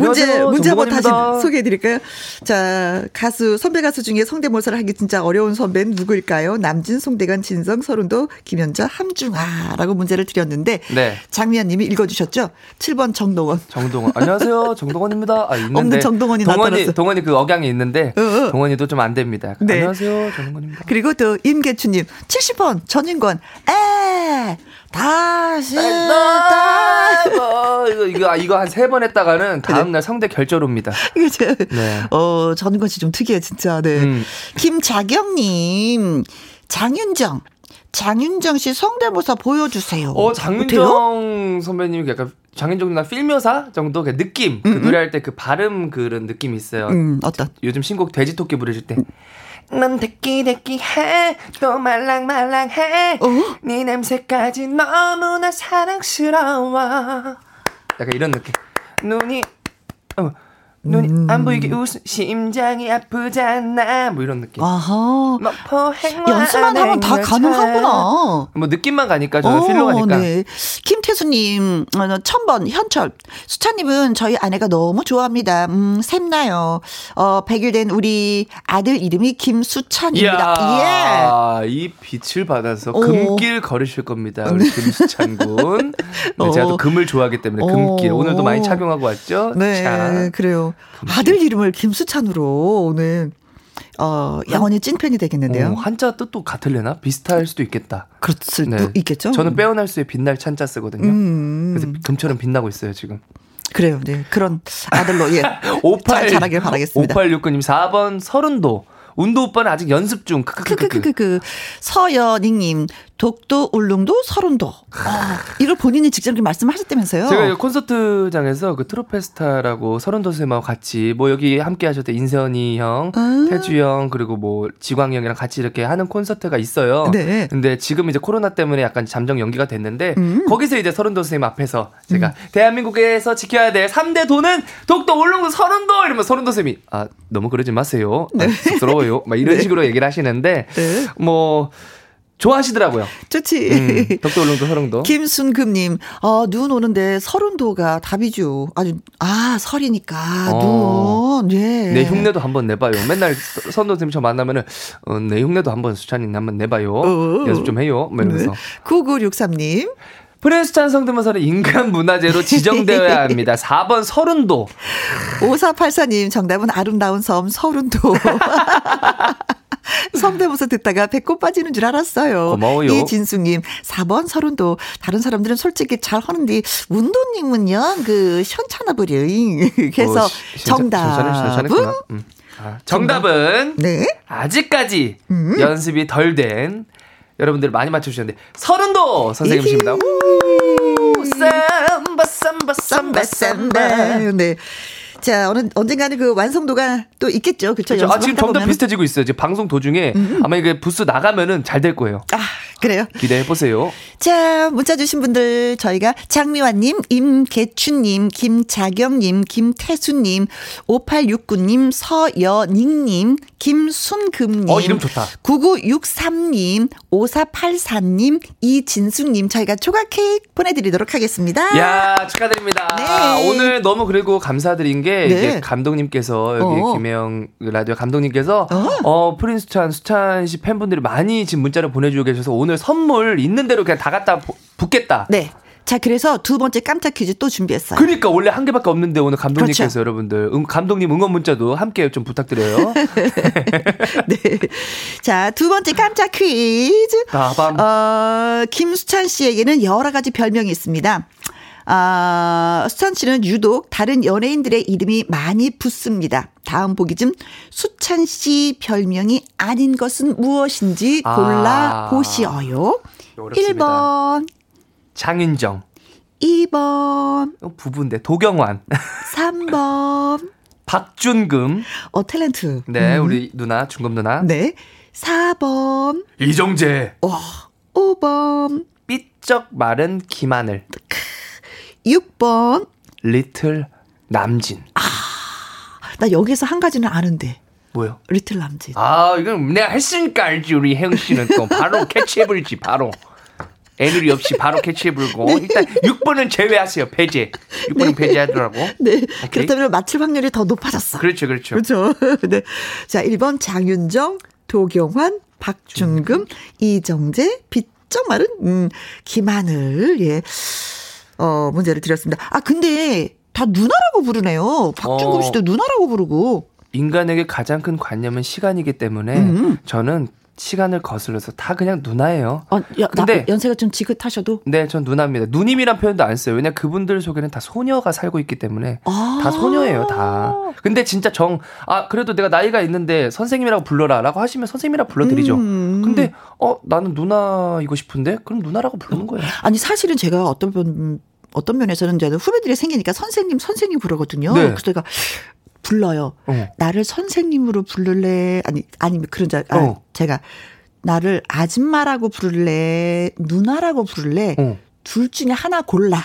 문제 문제 한번 다시. 소개해드릴까요? 자 가수 선배 가수 중에 성대모사를 하기 진짜 어려운 선배는 누구일까요? 남진, 송대관, 진성, 서른도, 김현자, 함중아라고 문제를 드렸는데 네. 장미아님이 읽어주셨죠? 7번 정동원. 정동원. 안녕하세요. 정동원입니다. 아, 있는데. 없는 정동원이 동원이, 나타났어. 동원이 그 억양이 있는데, 어, 어. 동원이도 좀 안 됩니다. 네. 안녕하세요. 정동원입니다. 그리고 또 임계추님 70번 전인권 에 다시 다 어, 이거, 이거, 아, 이거 한 세 번 했다가는 다음 날 성대 결절옵니다. 그죠? 네. 어 전인권 씨 좀 특이해 진짜. 네. 음. 김자경님 장윤정 장윤정 씨 성대모사 보여주세요. 어? 장윤정 선배님이 약간 장윤정 누나 필묘사 정도 그 느낌, 그 노래할 때 그 발음 그런 느낌 이 있어요. 음 어떤? 요즘 신곡 돼지 토끼 부르실 때. 넌 대끼대끼해 또 말랑말랑해 어? 네 냄새까지 너무나 사랑스러워 약간 이런 느낌. 눈이 어, 눈이 음. 안 보이게 웃음 심장이 아프잖아 뭐 이런 느낌. 아하. 뭐 포행와 연습만 하면 다. 가능하구나. 뭐 느낌만 가니까 저는 필로 가니까. 네. 김태수님, 어, 천번, 현철. 수찬님은 저희 아내가 너무 좋아합니다. 음, 샘나요. 어, 100일 된 우리 아들 이름이 김수찬입니다. 예. 이 빛을 받아서 오. 금길 걸으실 겁니다. 우리 김수찬 군. (laughs) 네, 제가 또 어. 금을 좋아하기 때문에 금길. 오. 오늘도 많이 착용하고 왔죠? 네, 자. 그래요. 아들 이름을 김수찬으로 오늘, 어, 영원히 찐팬이 되겠는데요. 어, 한자 뜻도 같을래나? 비슷할 수도 있겠다. 그럴 수도 있겠죠? 저는 빼어날 수의 빛날 찬자 쓰거든요. 음. 그래서 금처럼 빛나고 있어요, 지금. 그래요. 네. 그런 아들로, 예. 58, (laughs) 잘 자라길 바라겠습니다. 5869님 4번 서른도. 운도 오빠는 아직 연습 중. 크크크크. 크크크크 서연익님 독도 울릉도 서른도 어, 이걸 본인이 직접 이렇게 말씀하셨다면서요? 제가 이 콘서트장에서 그 트로페스타라고 서른도 쌤하고 같이 뭐 여기 함께 하셨던 인선이 형, 아. 태주 형 그리고 뭐 지광 형이랑 같이 이렇게 하는 콘서트가 있어요. 네. 근데 지금 이제 코로나 때문에 약간 잠정 연기가 됐는데 음. 거기서 이제 서른도 선생님 앞에서 제가 대한민국에서 지켜야 될 3대 도는 독도 울릉도 서른도 이러면 서른도 쌤이 아 너무 그러지 마세요. 아, 쑥스러워요. 막 이런 (laughs) 네. 식으로 얘기를 하시는데 네. 뭐 좋아하시더라고요. 좋지. 음, 독도 울릉도 서른도. 김순금님, 어, 눈 오는데 서른도가 답이죠. 아주, 아, 설이니까, 어. 눈, 예. 내 흉내도 한번 내봐요. 맨날 서- 선도 선생님 저 만나면은 어, 내 흉내도 한번 수찬이 한번 내봐요. 어. 연습 좀 해요. 뭐 이러면서. 네. 9963님, 프레스찬 성대모사는 인간 문화재로 지정되어야 합니다. (laughs) 4번 서른도. 5484님, 정답은 아름다운 섬 서른도. (laughs) (laughs) 성대모사 듣다가 배꼽 빠지는 줄 알았어요. 고마워요. 이진숙님, 4번 서른도. 다른 사람들은 솔직히 잘 하는데, 운동님은요, 그, 버려. (laughs) 그래서 어, 정답은? 음. 아, 정답은 네. 아직까지 음. 연습이 덜 된 여러분들 많이 맞춰주셨는데 서른도 선생님이십니다. 우! 삼바 삼바 삼바 삼바. 네. 자, 어느, 언젠가는 그 완성도가 또 있겠죠. 그렇죠? 아, 지금 점점. 비슷해지고 있어요. 지금 방송 도중에 아마 이게 부스 나가면은 잘 될 거예요. 아, 그래요? 기대해 보세요. 자, 문자 주신 분들 저희가 장미화님, 임계춘님, 김자경님, 김태수님, 5869님, 서여닝님, 김순금님, 어, 이름 좋다. 9963님, 5484님, 이진숙님 저희가 조각 케이크 보내드리도록 하겠습니다. 야 축하드립니다. 네. 오늘 너무 그리고 감사드린 게 네. 이제 감독님께서 여기 어. 김혜영 라디오 감독님께서 어. 어, 프린스찬 수찬 씨 팬분들이 많이 지금 문자를 보내주고 계셔서 오늘 선물 있는 대로 그냥 다 갖다 부- 붓겠다. 네. 자, 그래서 두 번째 깜짝 퀴즈 또 준비했어요. 그러니까 원래 한 개밖에 없는데 오늘 감독님께서 그렇죠. 여러분들 응- 감독님 응원 문자도 함께 좀 부탁드려요. (laughs) 네. 자, 두 번째 깜짝 퀴즈. 다밤. 어, 김수찬 씨에게는 여러 가지 별명이 있습니다. 아, 수찬 씨는 유독 다른 연예인들의 이름이 많이 붙습니다. 다음 보기 중 수찬 씨 별명이 아닌 것은 무엇인지 아. 골라 보시어요. 어렵습니다. 1번, 장윤정, 2번. 어, 부부인데 도경환. (laughs) 3번. 박준금. 어, 탤런트. 네, 음. 우리 누나, 중금 누나. 네. 4번. 이정재. 와. 5번. 삐쩍 마른 김하늘. 6번. 리틀 남진. 아, 나 여기서 한 가지는 아는데. 뭐요? 리틀 남진. 아, 이건 내가 했으니까 알지. 우리 혜영 씨는 또 바로 캐치해버리지, 바로. 애누리 없이 바로 캐치해버리고. (laughs) 네. 일단 6번은 제외하세요. 배제. 6번은 네. 배제하더라고. (laughs) 네. 오케이. 그렇다면 맞출 확률이 더 높아졌어. 그렇죠, 그렇죠. 그렇죠. (laughs) 네. 자, 1번 장윤정, 도경환, 박준금, 이정재, 마른, 음, 김하늘, 예. 어, 문제를 드렸습니다. 아, 근데 다 누나라고 부르네요. 박준금 씨도 어. 누나라고 부르고. 인간에게 가장 큰 관념은 시간이기 때문에 음. 저는 시간을 거슬러서 다 그냥 누나예요. 어, 야, 근데 연세가 좀 지긋하셔도? 네, 전 누나입니다. 누님이란 표현도 안 써요. 왜냐 그분들 속에는 다 소녀가 살고 있기 때문에 아~ 다 소녀예요, 다. 근데 진짜 정, 아 그래도 내가 나이가 있는데 선생님이라고 불러라 라고 하시면 선생님이라고 불러드리죠. 음. 근데 어 나는 누나이고 싶은데 그럼 누나라고 부르는 거예요. 아니 사실은 제가 어떤 분 어떤 면에서는 저는 후배들이 생기니까 선생님 선생님 부르거든요. 네. 그래서 제가 불러요. 어. 나를 선생님으로 부를래? 아니, 아니면 그런 자, 아, 어. 제가 나를 아줌마라고 부를래? 누나라고 부를래? 어. 둘 중에 하나 골라.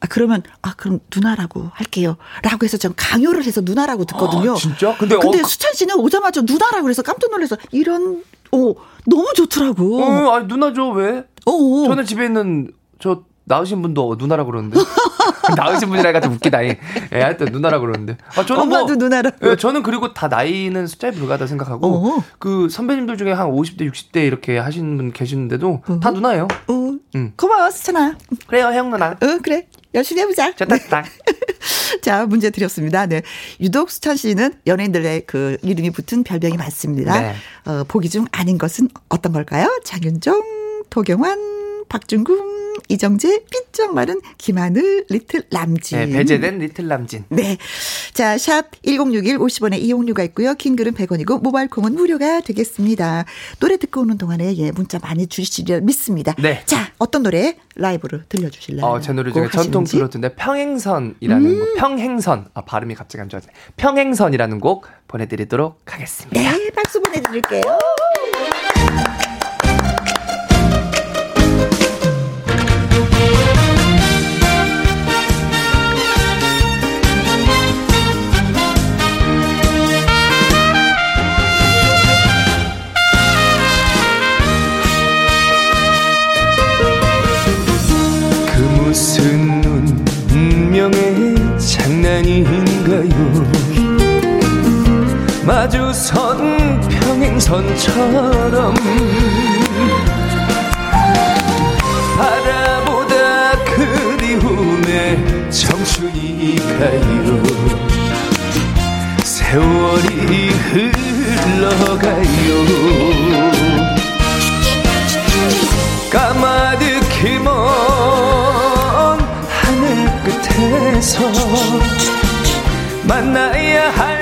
아, 그러면, 아, 그럼 누나라고 할게요. 라고 해서 좀 강요를 해서 누나라고 듣거든요. 아, 진짜? 근데, 근데 어, 그 수찬 씨는 오자마자 누나라고 그래서 깜짝 놀라서 이런, 어, 너무 좋더라고. 어, 아, 누나죠, 왜? 어. 저는 집에 있는 저 나으신 분도 누나라 그러는데. (laughs) 나으신 분이라니까 좀 웃기다. 예, 하여튼 누나라 그러는데. 아, 저는 뭐 엄마도 뭐, 누나라. 예, 저는 그리고 다 나이는 숫자에 불과하다 생각하고, 어. 그 선배님들 중에 한 50대, 60대 이렇게 하시는 분 계시는데도 어. 다 누나예요. 어. 응. 고마워, 수찬아. 그래요, 형 누나. 어, 그래. 열심히 해보자. 좋다, 좋다. (laughs) 자, 문제 드렸습니다. 네. 유독 수찬 씨는 연예인들의 그 이름이 붙은 별명이 많습니다. 네. 어, 보기 중 아닌 것은 어떤 걸까요? 장윤정, 도경환, 박준금, 이정재, 삐쩍 마른 김하늘, 리틀 람진. 네, 배제된 리틀 람진. 네. 자, 샵 1061 50원의 이용료가 있고요. 킹글은 100원이고 모바일 콩은 무료가 되겠습니다. 노래 듣고 오는 동안에 예, 문자 많이 주시리라 믿습니다. 네. 자, 어떤 노래 라이브로 들려주실래요? 어, 제 노래 중에 전통 트로트인데 평행선이라는 음. 곡. 평행선. 아, 발음이 갑자기 안 좋아져. 평행선이라는 곡 보내드리도록 하겠습니다. 네, 박수 보내드릴게요. 평행선처럼 바라보다 그리움의 청춘이 가요. 세월이 흘러가요. 까마득히 먼 끝에서 만나야 할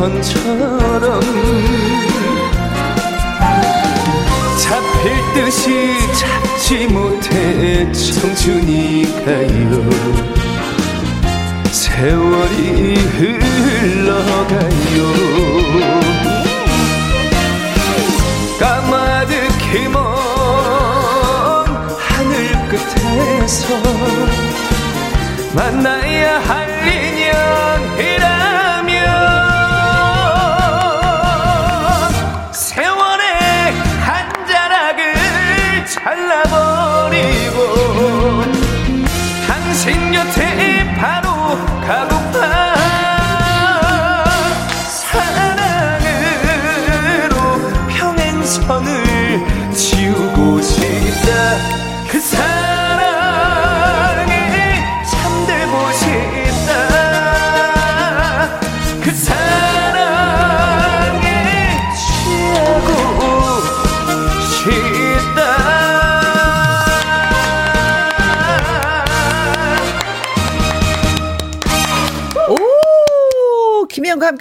선처럼 잡힐 듯이 잡지 못해 청춘이 가요. 세월이 흘러가요. 까마득히 먼 하늘 끝에서 만나야 할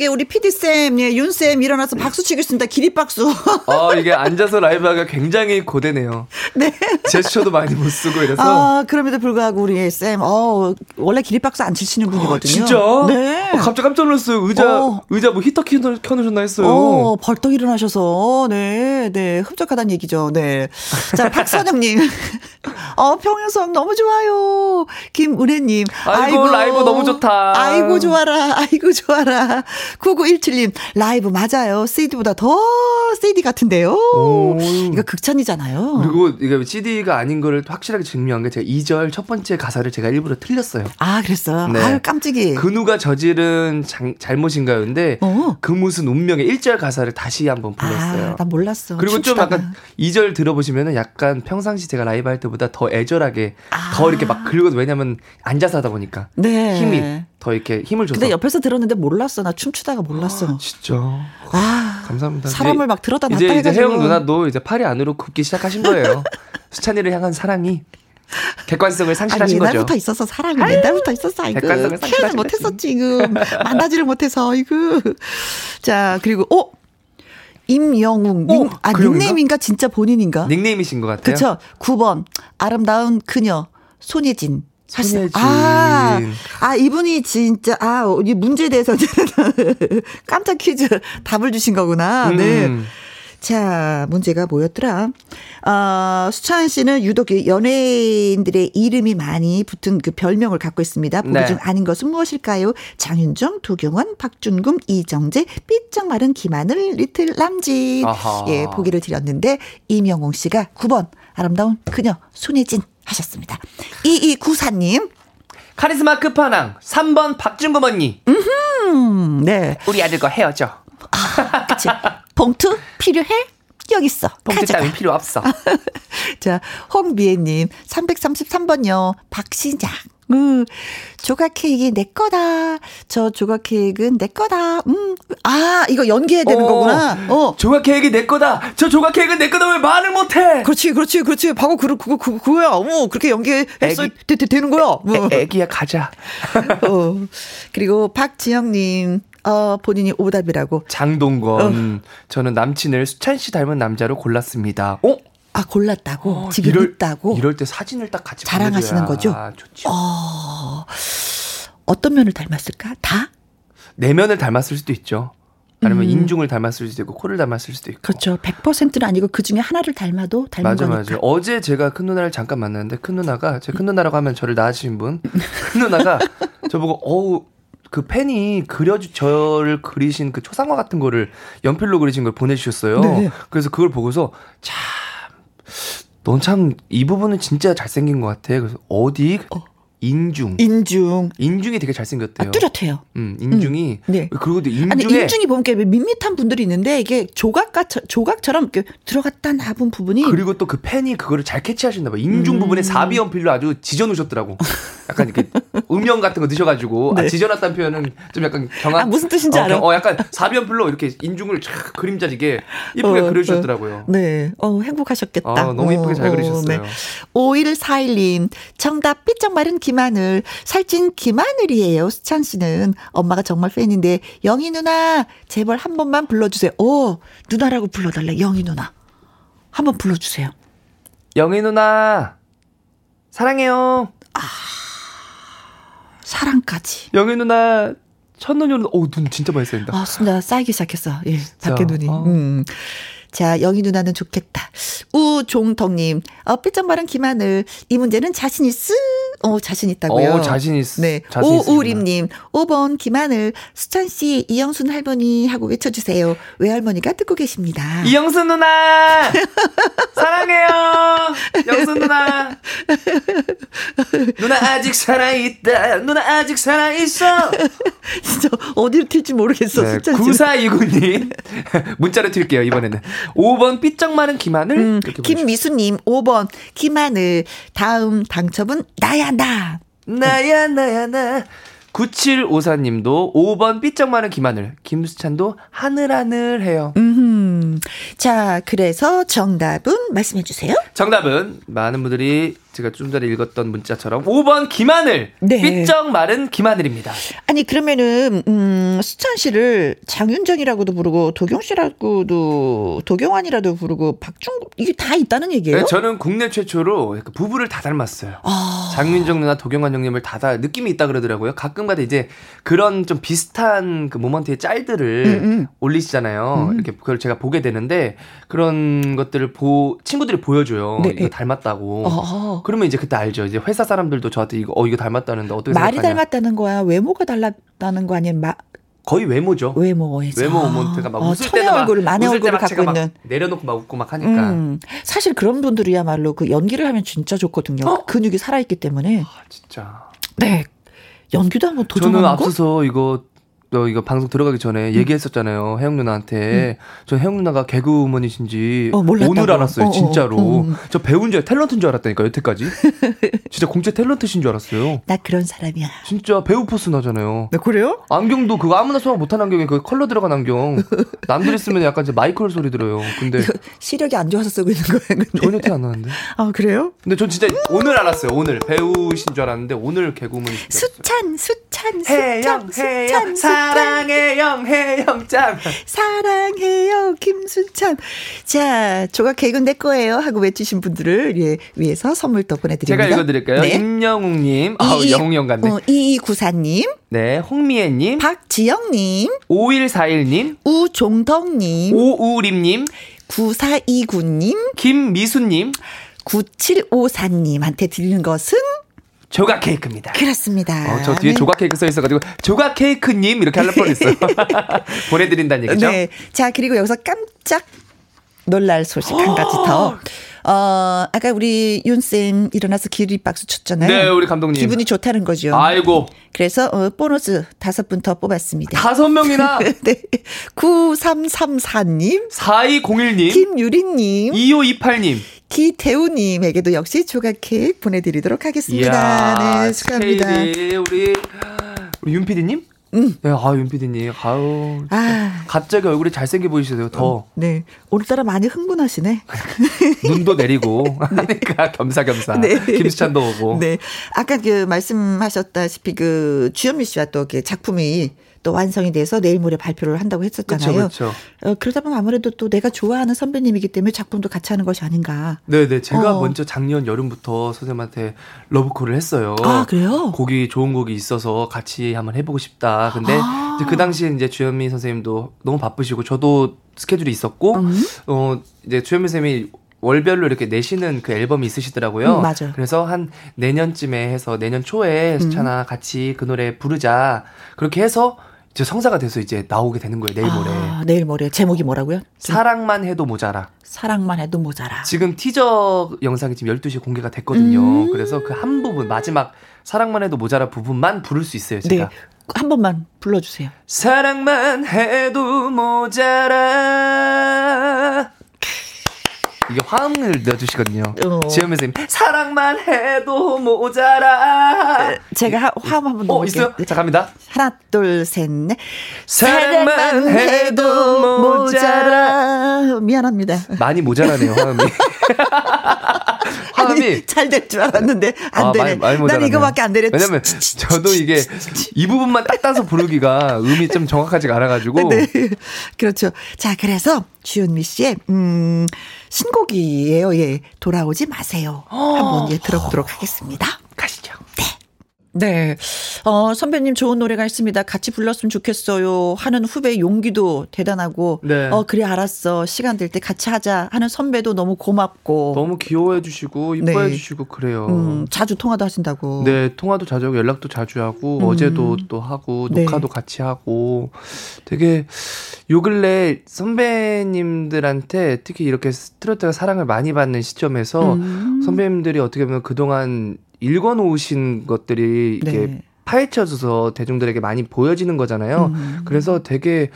우리 PD쌤, 예, 윤쌤 일어나서 박수 치겠습니다. 기립박수. 아, 이게 앉아서 라이브하기가 굉장히 고되네요. 네. 제스처도 많이 못 쓰고 이래서. 아, 그럼에도 불구하고 우리 쌤, 어, 원래 기립박수 안 치시는 분이거든요. 진짜? 네. 어, 갑자기 깜짝 놀랐어요. 의자, 어. 의자 뭐 히터 켜, 켜놓으셨나 했어요. 어, 벌떡 일어나셔서, 네, 네, 흡족하다는 얘기죠. 네. 자, 박선영님. (laughs) 어, 평행선 너무 좋아요. 김은혜님. 아이고, 라이브 너무 좋다. 아이고, 좋아라. 아이고, 좋아라. 9917님. 라이브 맞아요. CD보다 더 CD 같은데요. 이거 극찬이잖아요. 그리고 이게 CD가 아닌 거를 확실하게 증명한 게 제가 2절 첫 번째 가사를 제가 일부러 틀렸어요. 아, 그랬어요? 네. 아유, 깜찍이. 근우가 저지른 장- 잘못인가요? 근데 어. 그 무슨 운명의 1절 가사를 다시 한번 불렀어요. 아, 난 몰랐어. 그리고 좀 춤추다가. 약간 2절 들어보시면은 약간 평상시 제가 라이브 할 때보다 더 애절하게 아. 더 이렇게 막 긁어도 왜냐면 앉아서 하다 보니까 네. 힘이 더 이렇게 힘을 줘서 근데 옆에서 들었는데 몰랐어. 나 춤추다가 몰랐어. 진짜 아, 감사합니다. 사람을 막 들었다 놨다 이제 이제. 혜영 누나도 이제 팔이 안으로 굽기 시작하신 거예요. (laughs) 수찬이를 향한 사랑이 객관성을 아니, 상실하신 옛날부터 거죠. 있었어. 사랑은 옛날부터 있었어. 아이고. 객관성을 표현을 못했어, 지금. 만나지를 못해서, 아이고. 자, 그리고, 어? 임영웅. 닉, 어, 아? 닉네임인가? 진짜 본인인가? 닉네임이신 것 같아요. 그쵸? 9번. 아름다운 그녀. 손예진. 손예진. 아, 아, 이분이 진짜, 아, 이 문제에 대해서 (laughs) 깜짝 퀴즈 답을 주신 거구나. 네. 음. 자, 문제가 뭐였더라? 어, 수찬 씨는 유독 이 연예인들의 이름이 많이 붙은 그 별명을 갖고 있습니다. 보기 네. 중 아닌 것은 무엇일까요? 장윤정, 두경원, 박준금, 이정재, 삐쩍 마른 김하늘, 리틀 람진. 아하. 예, 보기를 드렸는데, 이명웅 씨가 9번, 아름다운 그녀, 손예진 하셨습니다. 2294님. 카리스마 끝판왕 3번 박준금 언니. 음, 네. 우리 아들과 헤어져. 그치. 봉투 필요해? 여기 있어. 봉투. 따윈 필요 없어. (laughs) 자, 홍비애님, 333번요. 박신장. 음, 조각 케이크 내 거다. 저 조각 케이크는 내 거다. 음, 아, 이거 연기해야 되는 어. 거구나. 어. 조각 케이크 내 거다. 저 조각 케이크 내 거다 왜 말을 못 해? 그렇지, 그렇지, 그렇지. 바로 그, 그거, 그거, 그거야. 어, 그렇게 연기했어. 되, 되, 되는 거야. 어. 애, 애기야 가자. (laughs) 어. 그리고 박지영님, 어, 본인이 오답이라고. 장동건. 저는 남친을 수찬 씨 닮은 남자로 골랐습니다. 어? 아, 골랐다고? 지금 이럴- 있다고? 이럴 때 사진을 딱 같이 자랑하시는 거죠? 좋지. 어, 어떤 면을 닮았을까? 다? 내면을 닮았을 수도 있죠. 아니면 음. 인중을 닮았을 수도 있고 코를 닮았을 수도 있고. 그렇죠. 100%는 아니고 그 중에 하나를 닮아도 닮은 맞아 거니까. 맞아. 어제 제가 큰 누나를 잠깐 만났는데 큰 누나가 제 큰 누나라고 하면 저를 낳으신 분. 큰 누나가 저보고 어우 그 팬이 그려주 저를 그리신 그 초상화 같은 거를 연필로 그리신 걸 보내주셨어요. 네. 그래서 그걸 보고서 참. 넌 참 이 부분은 진짜 잘생긴 것 같아. 그래서 어디 인중. 인중. 인중이 되게 잘생겼대요. 아, 뚜렷해요. 음, 인중이. 음, 네. 그리고 또 인중에 아니 인중이 보면 이렇게 밋밋한 분들이 있는데 이게 조각과 조각처럼 이렇게 들어갔다 나본 부분이 그리고 또 그 팬이 그거를 잘 캐치하셨나 봐. 인중 음. 부분에 사비 연필로 아주 지져 놓으셨더라고. 약간 이렇게 (laughs) 음영 같은 거 넣으셔가지고 아, 네. 지져놨다는 표현은 좀 약간 경한. 아, 무슨 뜻인지 어, 알아. 경- 어, 약간 연필로 이렇게 인중을 쫙 그림자지게 이쁘게 어, 그려주셨더라고요. 네. 어, 행복하셨겠다. 아, 너무 이쁘게 잘 어, 그리셨어요. 5141님, 정답 삐쩍 마른 김하늘, 살찐 김하늘이에요. 수찬 씨는 엄마가 정말 팬인데 영희 누나 제발 한 번만 불러주세요. 오, 누나라고 불러달래. 영희 누나. 한번 불러주세요. 영희 누나 사랑해요. 사랑까지. 영희 누나 첫눈이 오는. 어눈 진짜 많이 쌓인다. 아, 진짜 쌓이기 시작했어. 예, 밖에 눈이. 어. 음. 자, 영희 누나는 좋겠다. 우종덕님, 어, 삐쩍 마른 김하늘. 이 문제는 자신 있으? 어, 자신 있다고요. 어, 자신 있, 네. 오우림님, 5번 김하늘, 수찬 씨, 이영순 할머니 하고 외쳐주세요. 외할머니가 듣고 계십니다. 이영순 누나 (laughs) 사랑해요 영순 누나 누나 아직 살아 있다 누나 아직 살아 있어 (laughs) 진짜 어디로 튈지 모르겠어, 네, 수찬씨. 9429님 (laughs) 문자로 튈게요 이번에는 5번 삐쩍 마른 김하늘 음. 김미수님, 5번 김하늘, 다음 당첨은 나야, 나. 나야 나야 나 9754님도 5번 삐쩍 마른 김하늘 김수찬도 하늘하늘 해요 음, 자, 그래서 정답은 말씀해 주세요. 정답은 많은 분들이 제가 좀 전에 읽었던 문자처럼 5번 김하늘 네. 삐쩍 마른 김하늘입니다 아니 그러면은 음, 수찬 씨를 장윤정이라고도 부르고 도경 씨라고도 도경환이라도 부르고 박중국 이게 다 있다는 얘기예요? 네, 저는 국내 최초로 부부를 다 닮았어요. 아. 장윤정 누나, 도경환 형님을 다, 다 느낌이 있다 그러더라고요. 가끔가다 이제 그런 좀 비슷한 그 모먼트의 짤들을 음, 음. 올리시잖아요. 이렇게 그걸 제가 보게 되는데 그런 것들을 보 친구들이 보여줘요. 네. 이거 닮았다고. 어. 그러면 이제 그때 알죠. 이제 회사 사람들도 저한테 이거 어 이거 닮았다는데 어떻게 말이 생각하냐. 닮았다는 거야? 외모가 달랐다는 거 아니면 마, 거의 외모죠. 외모에서 외모 모먼트가 막 어, 웃을 막 얼굴을 만의 얼굴을 갖고 막 있는 내려놓고 막 웃고 막 하니까 음, 사실 그런 분들이야말로 그 연기를 하면 진짜 좋거든요. 근육이 살아있기 때문에. 아, 진짜. 네. 연기도 한번 저는 도전하는 거? 앞서서 이거 너 이거 방송 들어가기 전에 얘기했었잖아요. 혜영 누나한테. 전 혜영 누나가 개그우먼이신지 어. 오늘 알았어요. 어, 어, 진짜로. 어, 음. 저 배우인 줄 탤런트인 줄 알았다니까 여태까지. (laughs) 진짜 공채 탤런트신 줄 알았어요. 나 그런 사람이야. 진짜 배우 포스 나잖아요. 네, 그래요? 안경도 그거 아무나 소화 못한 안경에 그 컬러 들어간 안경. (laughs) 남들이 쓰면 약간 이제 마이클 소리 들어요. 근데 시력이 안 좋아서 쓰고 있는 거예요. 전혀 티 안 나는데. 아, 그래요? 근데 전 진짜 오늘 알았어요. 오늘 배우신 줄 알았는데 오늘 개그우먼이신. 수찬, 수찬, 해영, 수찬, 해영, 수찬, 수찬. 사랑해영, 해영짱. 사랑해요, 김수찬. 자, 조각 개그는 내 거예요. 하고 외치신 분들을 예, 위해서 선물 또 보내드립니다. 제가 읽어드릴까요? 네. 임영웅님, 아우 이- 영웅 형 같네. 어, 2294님, 네, 홍미애님, 박지영님, 5141님, 우종덕님, 오우림님, 9429님, 김미수님, 9754님한테 드리는 것은 조각 케이크입니다. 그렇습니다. 어, 저 뒤에 네. 조각 케이크 써 있어가지고 조각 케이크님 이렇게 하려 뻔했어요. (laughs) (laughs) 보내드린다는 얘기죠. 네. 자, 그리고 여기서 깜짝 놀랄 소식 한 가지 더. 어, 아까 우리 윤쌤 일어나서 기립박수 쳤잖아요. 네, 우리 감독님. 기분이 좋다는 거죠. 아이고 그래서 어, 보너스 다섯 분 더 뽑았습니다. 다섯 명이나 (laughs) 네. 9334님, 4201님, 김유리님, 2528님. 기태우님에게도 역시 조각 케이크 보내드리도록 하겠습니다. 네, 축하합니다. 우리 우리 윤 PD님? 음. 네, 아, 윤 PD님. 아유. 아, 갑자기 얼굴이 잘생겨 보이시세요. 더 네. 오늘따라 많이 흥분하시네. (laughs) 눈도 내리고 (laughs) 하니까 겸사겸사. 네. 김수찬도 오고. 네. 아까 그 말씀하셨다시피 그 주현미 씨와 또 작품이 또 완성이 돼서 내일 모레 발표를 한다고 했었잖아요. 그렇죠. 어, 그러다 보면 아무래도 또 내가 좋아하는 선배님이기 때문에 작품도 같이 하는 것이 아닌가. 네 네. 제가 어. 먼저 작년 여름부터 선생님한테 러브콜을 했어요. 아, 그래요? 곡이 좋은 곡이 있어서 같이 한번 해보고 싶다. 근데 아. 그 당시에 이제 주현미 선생님도 너무 바쁘시고 저도 스케줄이 있었고 음. 어 이제 주현미 선생님이 월별로 이렇게 내시는 그 앨범이 있으시더라고요. 음, 맞아요. 그래서 한 내년쯤에 해서 내년 초에 음. 수찬아 같이 그 노래 부르자. 그렇게 해서 이 제 성사가 돼서 이제 나오게 되는 거예요. 내일 모레. 아, 내일 모레. 제목이 뭐라고요? 사랑만 해도 모자라. 사랑만 해도 모자라. 지금 티저 영상이 지금 12시에 공개가 됐거든요. 음. 그래서 그 한 부분, 마지막 사랑만 해도 모자라 부분만 부를 수 있어요, 네. 제가. 한 번만 불러 주세요. 사랑만 해도 모자라. 이게 화음을 넣어주시거든요. 어. 지현 선생님, 사랑만 해도 모자라. 제가 하- 화음 한번 어, 넣어볼게요. 있어요? 자, 갑니다. 하나, 둘, 셋, 넷. 사랑만 해도 모자라. 미안합니다. 많이 모자라네요, 화음이. (laughs) 화음이. 잘 될 줄 알았는데 안 아, 되네. 많이, 많이 난. 이거밖에 안 되네. 왜냐면 저도 이게 이 부분만 딱 따서 부르기가 음이 좀 정확하지가 않아가지고. (laughs) 네. 그렇죠. 자, 그래서 주현미 씨의 음, 신곡이에요. 예. 돌아오지 마세요. 한번 예 들어보도록 하겠습니다. 가시죠. 네. 어, 선배님 좋은 노래가 있습니다. 같이 불렀으면 좋겠어요. 하는 후배 용기도 대단하고. 네. 어, 그래, 알았어. 시간 될 때 같이 하자. 하는 선배도 너무 고맙고. 너무 귀여워해 주시고 이뻐해 네. 주시고 그래요. 음, 자주 통화도 하신다고. 네, 통화도 자주 하고 연락도 자주 하고 음. 어제도 또 하고 네. 녹화도 같이 하고 되게 요 근래 선배님들한테 특히 이렇게 트로트가 사랑을 많이 받는 시점에서 음. 선배님들이 어떻게 보면 그동안 읽어 놓으신 것들이 이렇게 네. 파헤쳐져서 대중들에게 많이 보여지는 거잖아요. 음. 그래서 되게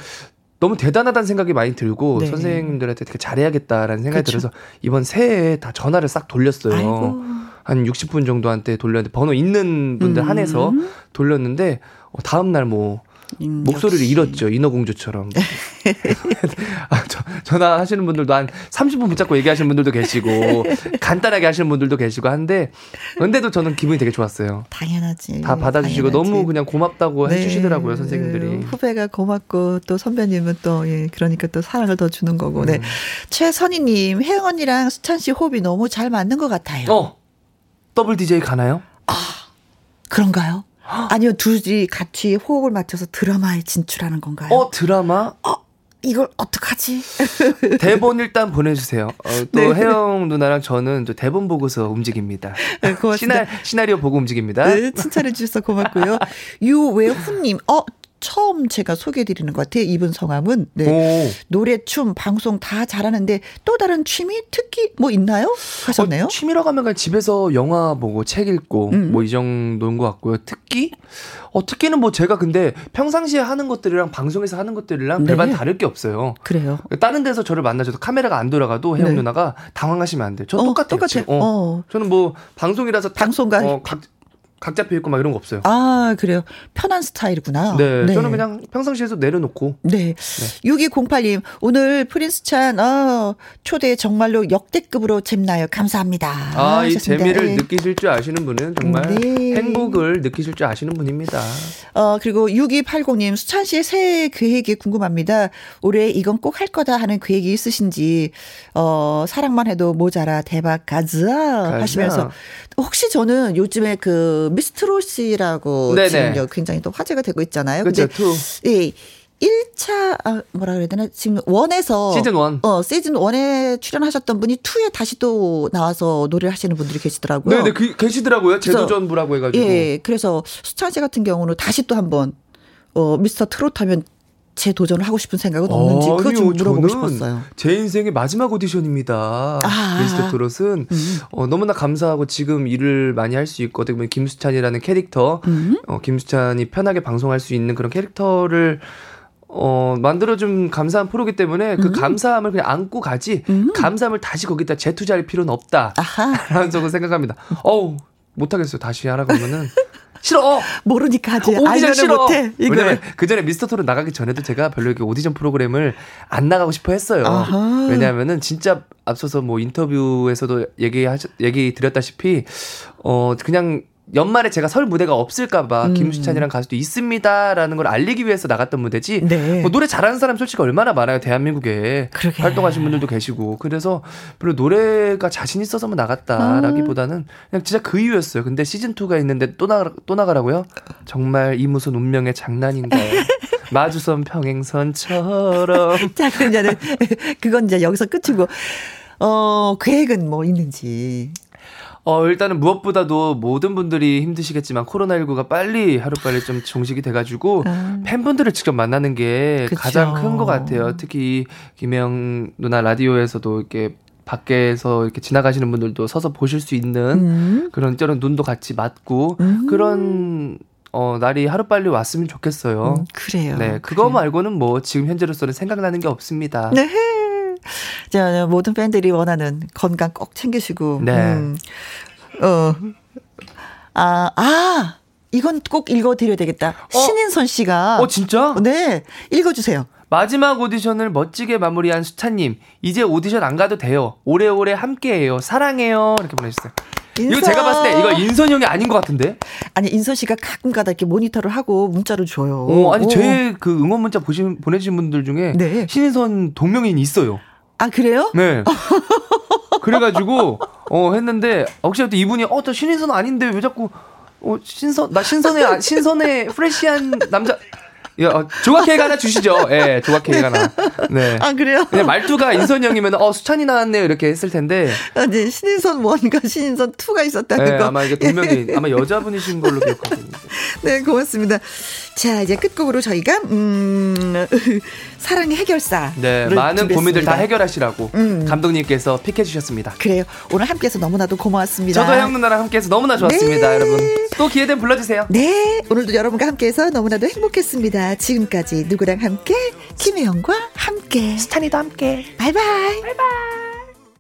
너무 대단하다는 생각이 많이 들고 네. 선생님들한테 되게 잘해야겠다라는 생각이 그쵸. 들어서 이번 새해에 다 전화를 싹 돌렸어요. 아이고. 한 60분 정도한테 돌렸는데 번호 있는 분들 음. 한해서 돌렸는데 어, 다음 날 뭐 음, 목소리를 역시. 잃었죠 인어공주처럼 (laughs) 아, 저, 전화하시는 분들도 한 30분 붙잡고 얘기하시는 분들도 계시고 (laughs) 간단하게 하시는 분들도 계시고 한데 근데도 저는 기분이 되게 좋았어요 당연하지. 다 받아주시고 당연하지. 너무 그냥 고맙다고 네. 해주시더라고요 선생님들이 네, 후배가 고맙고 또 선배님은 또 예, 그러니까 또 사랑을 더 주는 거고. 음. 네. 최선희님 혜영 언니랑 수찬 씨 호흡이 너무 잘 맞는 것 같아요. 어 더블 DJ 가나요? 그런가요? 아니요 둘이 같이 호흡을 맞춰서 드라마에 진출하는 건가요? 어 드라마 이걸 어떡하지? (laughs) 대본 일단 보내주세요. 어, 또 네. 혜영 누나랑 저는 또 대본 보고서 움직입니다. 네, 고맙습니다. 시나, 시나리오 보고 움직입니다. 네, 칭찬해 주셔서 고맙고요. 유외훈님, 어 처음 제가 소개해드리는 것 같아요. 이분 성함은 네. 오. 노래, 춤, 방송 다 잘하는데 또 다른 취미, 특기 뭐 있나요? 하셨네요. 어, 취미라고 하면 그냥 집에서 영화 보고 책 읽고 음. 뭐이 정도인 것 같고요. 특기? 어, 특기는 뭐 제가 근데 평상시에 하는 것들이랑 방송에서 하는 것들이랑 네. 별반 다를 게 없어요. 그래요. 다른 데서 저를 만나줘도 카메라가 안 돌아가도 혜영 네. 누나가 당황하시면 안 돼요. 저 어, 똑같아요. 똑같아요. 어. 어. 저는 뭐 방송이라서 딱, 방송가. 어, 각, 각 잡혀 있고 막 이런 거 없어요. 아, 그래요. 편한 스타일이구나. 네, 저는 그냥 평상시에서 내려놓고 네. 6208님, 오늘 프린스 찬, 어, 초대 정말로 역대급으로 재밌나요? 감사합니다. 아, 이. 재미를 네. 느끼실 줄 아시는 분은 정말 네. 행복을 느끼실 줄 아시는 분입니다. 어, 그리고 6280님, 수찬 씨의 새해 계획이 궁금합니다. 올해 이건 꼭 할 거다 하는 계획이 있으신지, 어, 사랑만 해도 모자라 대박 가자 하시면서, 혹시 저는 요즘에 그 미스트롯이라고 네네. 지금 여- 굉장히 또 화제가 되고 있잖아요. two. 예. 1차, 아, 뭐라 그래야 되나? 지금 원에서. 시즌 원. 어, 시즌 원에 출연하셨던 분이 2에 다시 또 나와서 노래를 하시는 분들이 계시더라고요. 네 네, 그, 계시더라고요. 그래서- 재도전부라고 해 가지고. 예, 그래서 수찬 씨 같은 경우는 다시 또 한번 어 미스터 트롯 하면 재도전을 하고 싶은 생각은 없는지 그거 좀 물어보고 싶었어요. 제 인생의 마지막 오디션입니다. 아. 미스터 트롯은 음. 어, 너무나 감사하고 지금 일을 많이 할 수 있고 어떻게 보면 김수찬이라는 캐릭터, 음. 어, 김수찬이 편하게 방송할 수 있는 그런 캐릭터를 어, 만들어준 감사한 프로기 때문에 음. 그 감사함을 그냥 안고 가지, 감사함을 다시 거기다 재투자할 필요는 없다. (laughs) 라는 저는 생각합니다. 어우, 못하겠어요. 다시 하라고 하면은. (laughs) 싫어! 모르니까 하지. 오디션 싫어. 못해. 이거. 왜냐면 그 전에 미스터 트롯 나가기 전에도 제가 별로 이렇게 오디션 프로그램을 안 나가고 싶어 했어요. 아하. 왜냐하면은 진짜 앞서서 뭐 인터뷰에서도 얘기하셨 얘기 드렸다시피 어 그냥 연말에 제가 설 무대가 없을까봐 음. 김수찬이랑 가수도 있습니다라는 걸 알리기 위해서 나갔던 무대지. 네. 뭐 노래 잘하는 사람 솔직히 얼마나 많아요 대한민국에 그러게. 활동하신 분들도 계시고 그래서 별로 노래가 자신 있어서만 나갔다라기보다는 그냥 진짜 그 이유였어요. 근데 시즌 2가 있는데 또 나가 또 나가라고요? 정말 이 무슨 운명의 장난인가요? (laughs) 마주선 평행선처럼 (laughs) 자, 그럼 이제는 그건 이제 여기서 끝이고 어 계획은 뭐 있는지. 어, 일단은 무엇보다도 모든 분들이 힘드시겠지만 코로나19가 빨리 하루빨리 좀 종식이 돼가지고 아. 팬분들을 직접 만나는 게 그쵸. 가장 큰 것 같아요. 특히 김혜영 누나 라디오에서도 이렇게 밖에서 이렇게 지나가시는 분들도 서서 보실 수 있는 음. 그런 때론 눈도 같이 맞고 음. 그런 어, 날이 하루빨리 왔으면 좋겠어요. 음, 그래요. 네, 그거 그래요. 말고는 뭐 지금 현재로서는 생각나는 게 없습니다. 네. 자, 모든 팬들이 원하는 건강 꼭 챙기시고. 네. 음. 어. 아, 아! 이건 꼭 읽어드려야 되겠다. 신인선 씨가. 어, 진짜? 네. 읽어주세요. 마지막 오디션을 멋지게 마무리한 수찬님, 이제 오디션 안 가도 돼요. 오래오래 함께해요. 사랑해요. 이렇게 보내주세요. 이거 인선. 제가 봤을 때 이거 인선 형이 아닌 것 같은데? 아니, 인선 씨가 가끔가다 이렇게 모니터를 하고 문자를 줘요. 어, 아니, 어. 제그 응원 문자 보신, 보내주신 분들 중에 네. 신인선 동명인이 있어요. 아, 그래요? 네. 그래가지고, 어, 했는데, 혹시 또 이분이, 어, 저 신인선 아닌데 왜 자꾸, 어, 신선, 나 신선해, 아, 신선해, 프레시한 남자. 야, 어, 조각 케이크 하나 주시죠. 예, 네, 조각 케이크 하나. 네. 아, 그래요? 그냥 말투가 인선이 형이면, 어, 수찬이 나왔네요. 이렇게 했을 텐데. 아니, 신인선 1과 신인선 2가 있었다는 네, 거. 아마 이게 분명히, 예. 아마 여자분이신 걸로 기억하거든요. 네, 고맙습니다. 자, 이제 끝곡으로 저희가, 음, (laughs) 사랑의 해결사. 네, 많은 고민들 다 해결하시라고 음. 감독님께서 픽해 주셨습니다. 그래요. 오늘 함께 해서 너무나도 고마웠습니다. 저도 형 누나랑 함께 해서 너무나 좋았습니다, 네. 여러분. 또 기회 되면 불러 주세요. 네, 오늘도 여러분과 함께 해서 너무나도 행복했습니다. 지금까지 누구랑 함께? 김혜영과 함께. 스타니도 함께. 바이바이. 바이바이.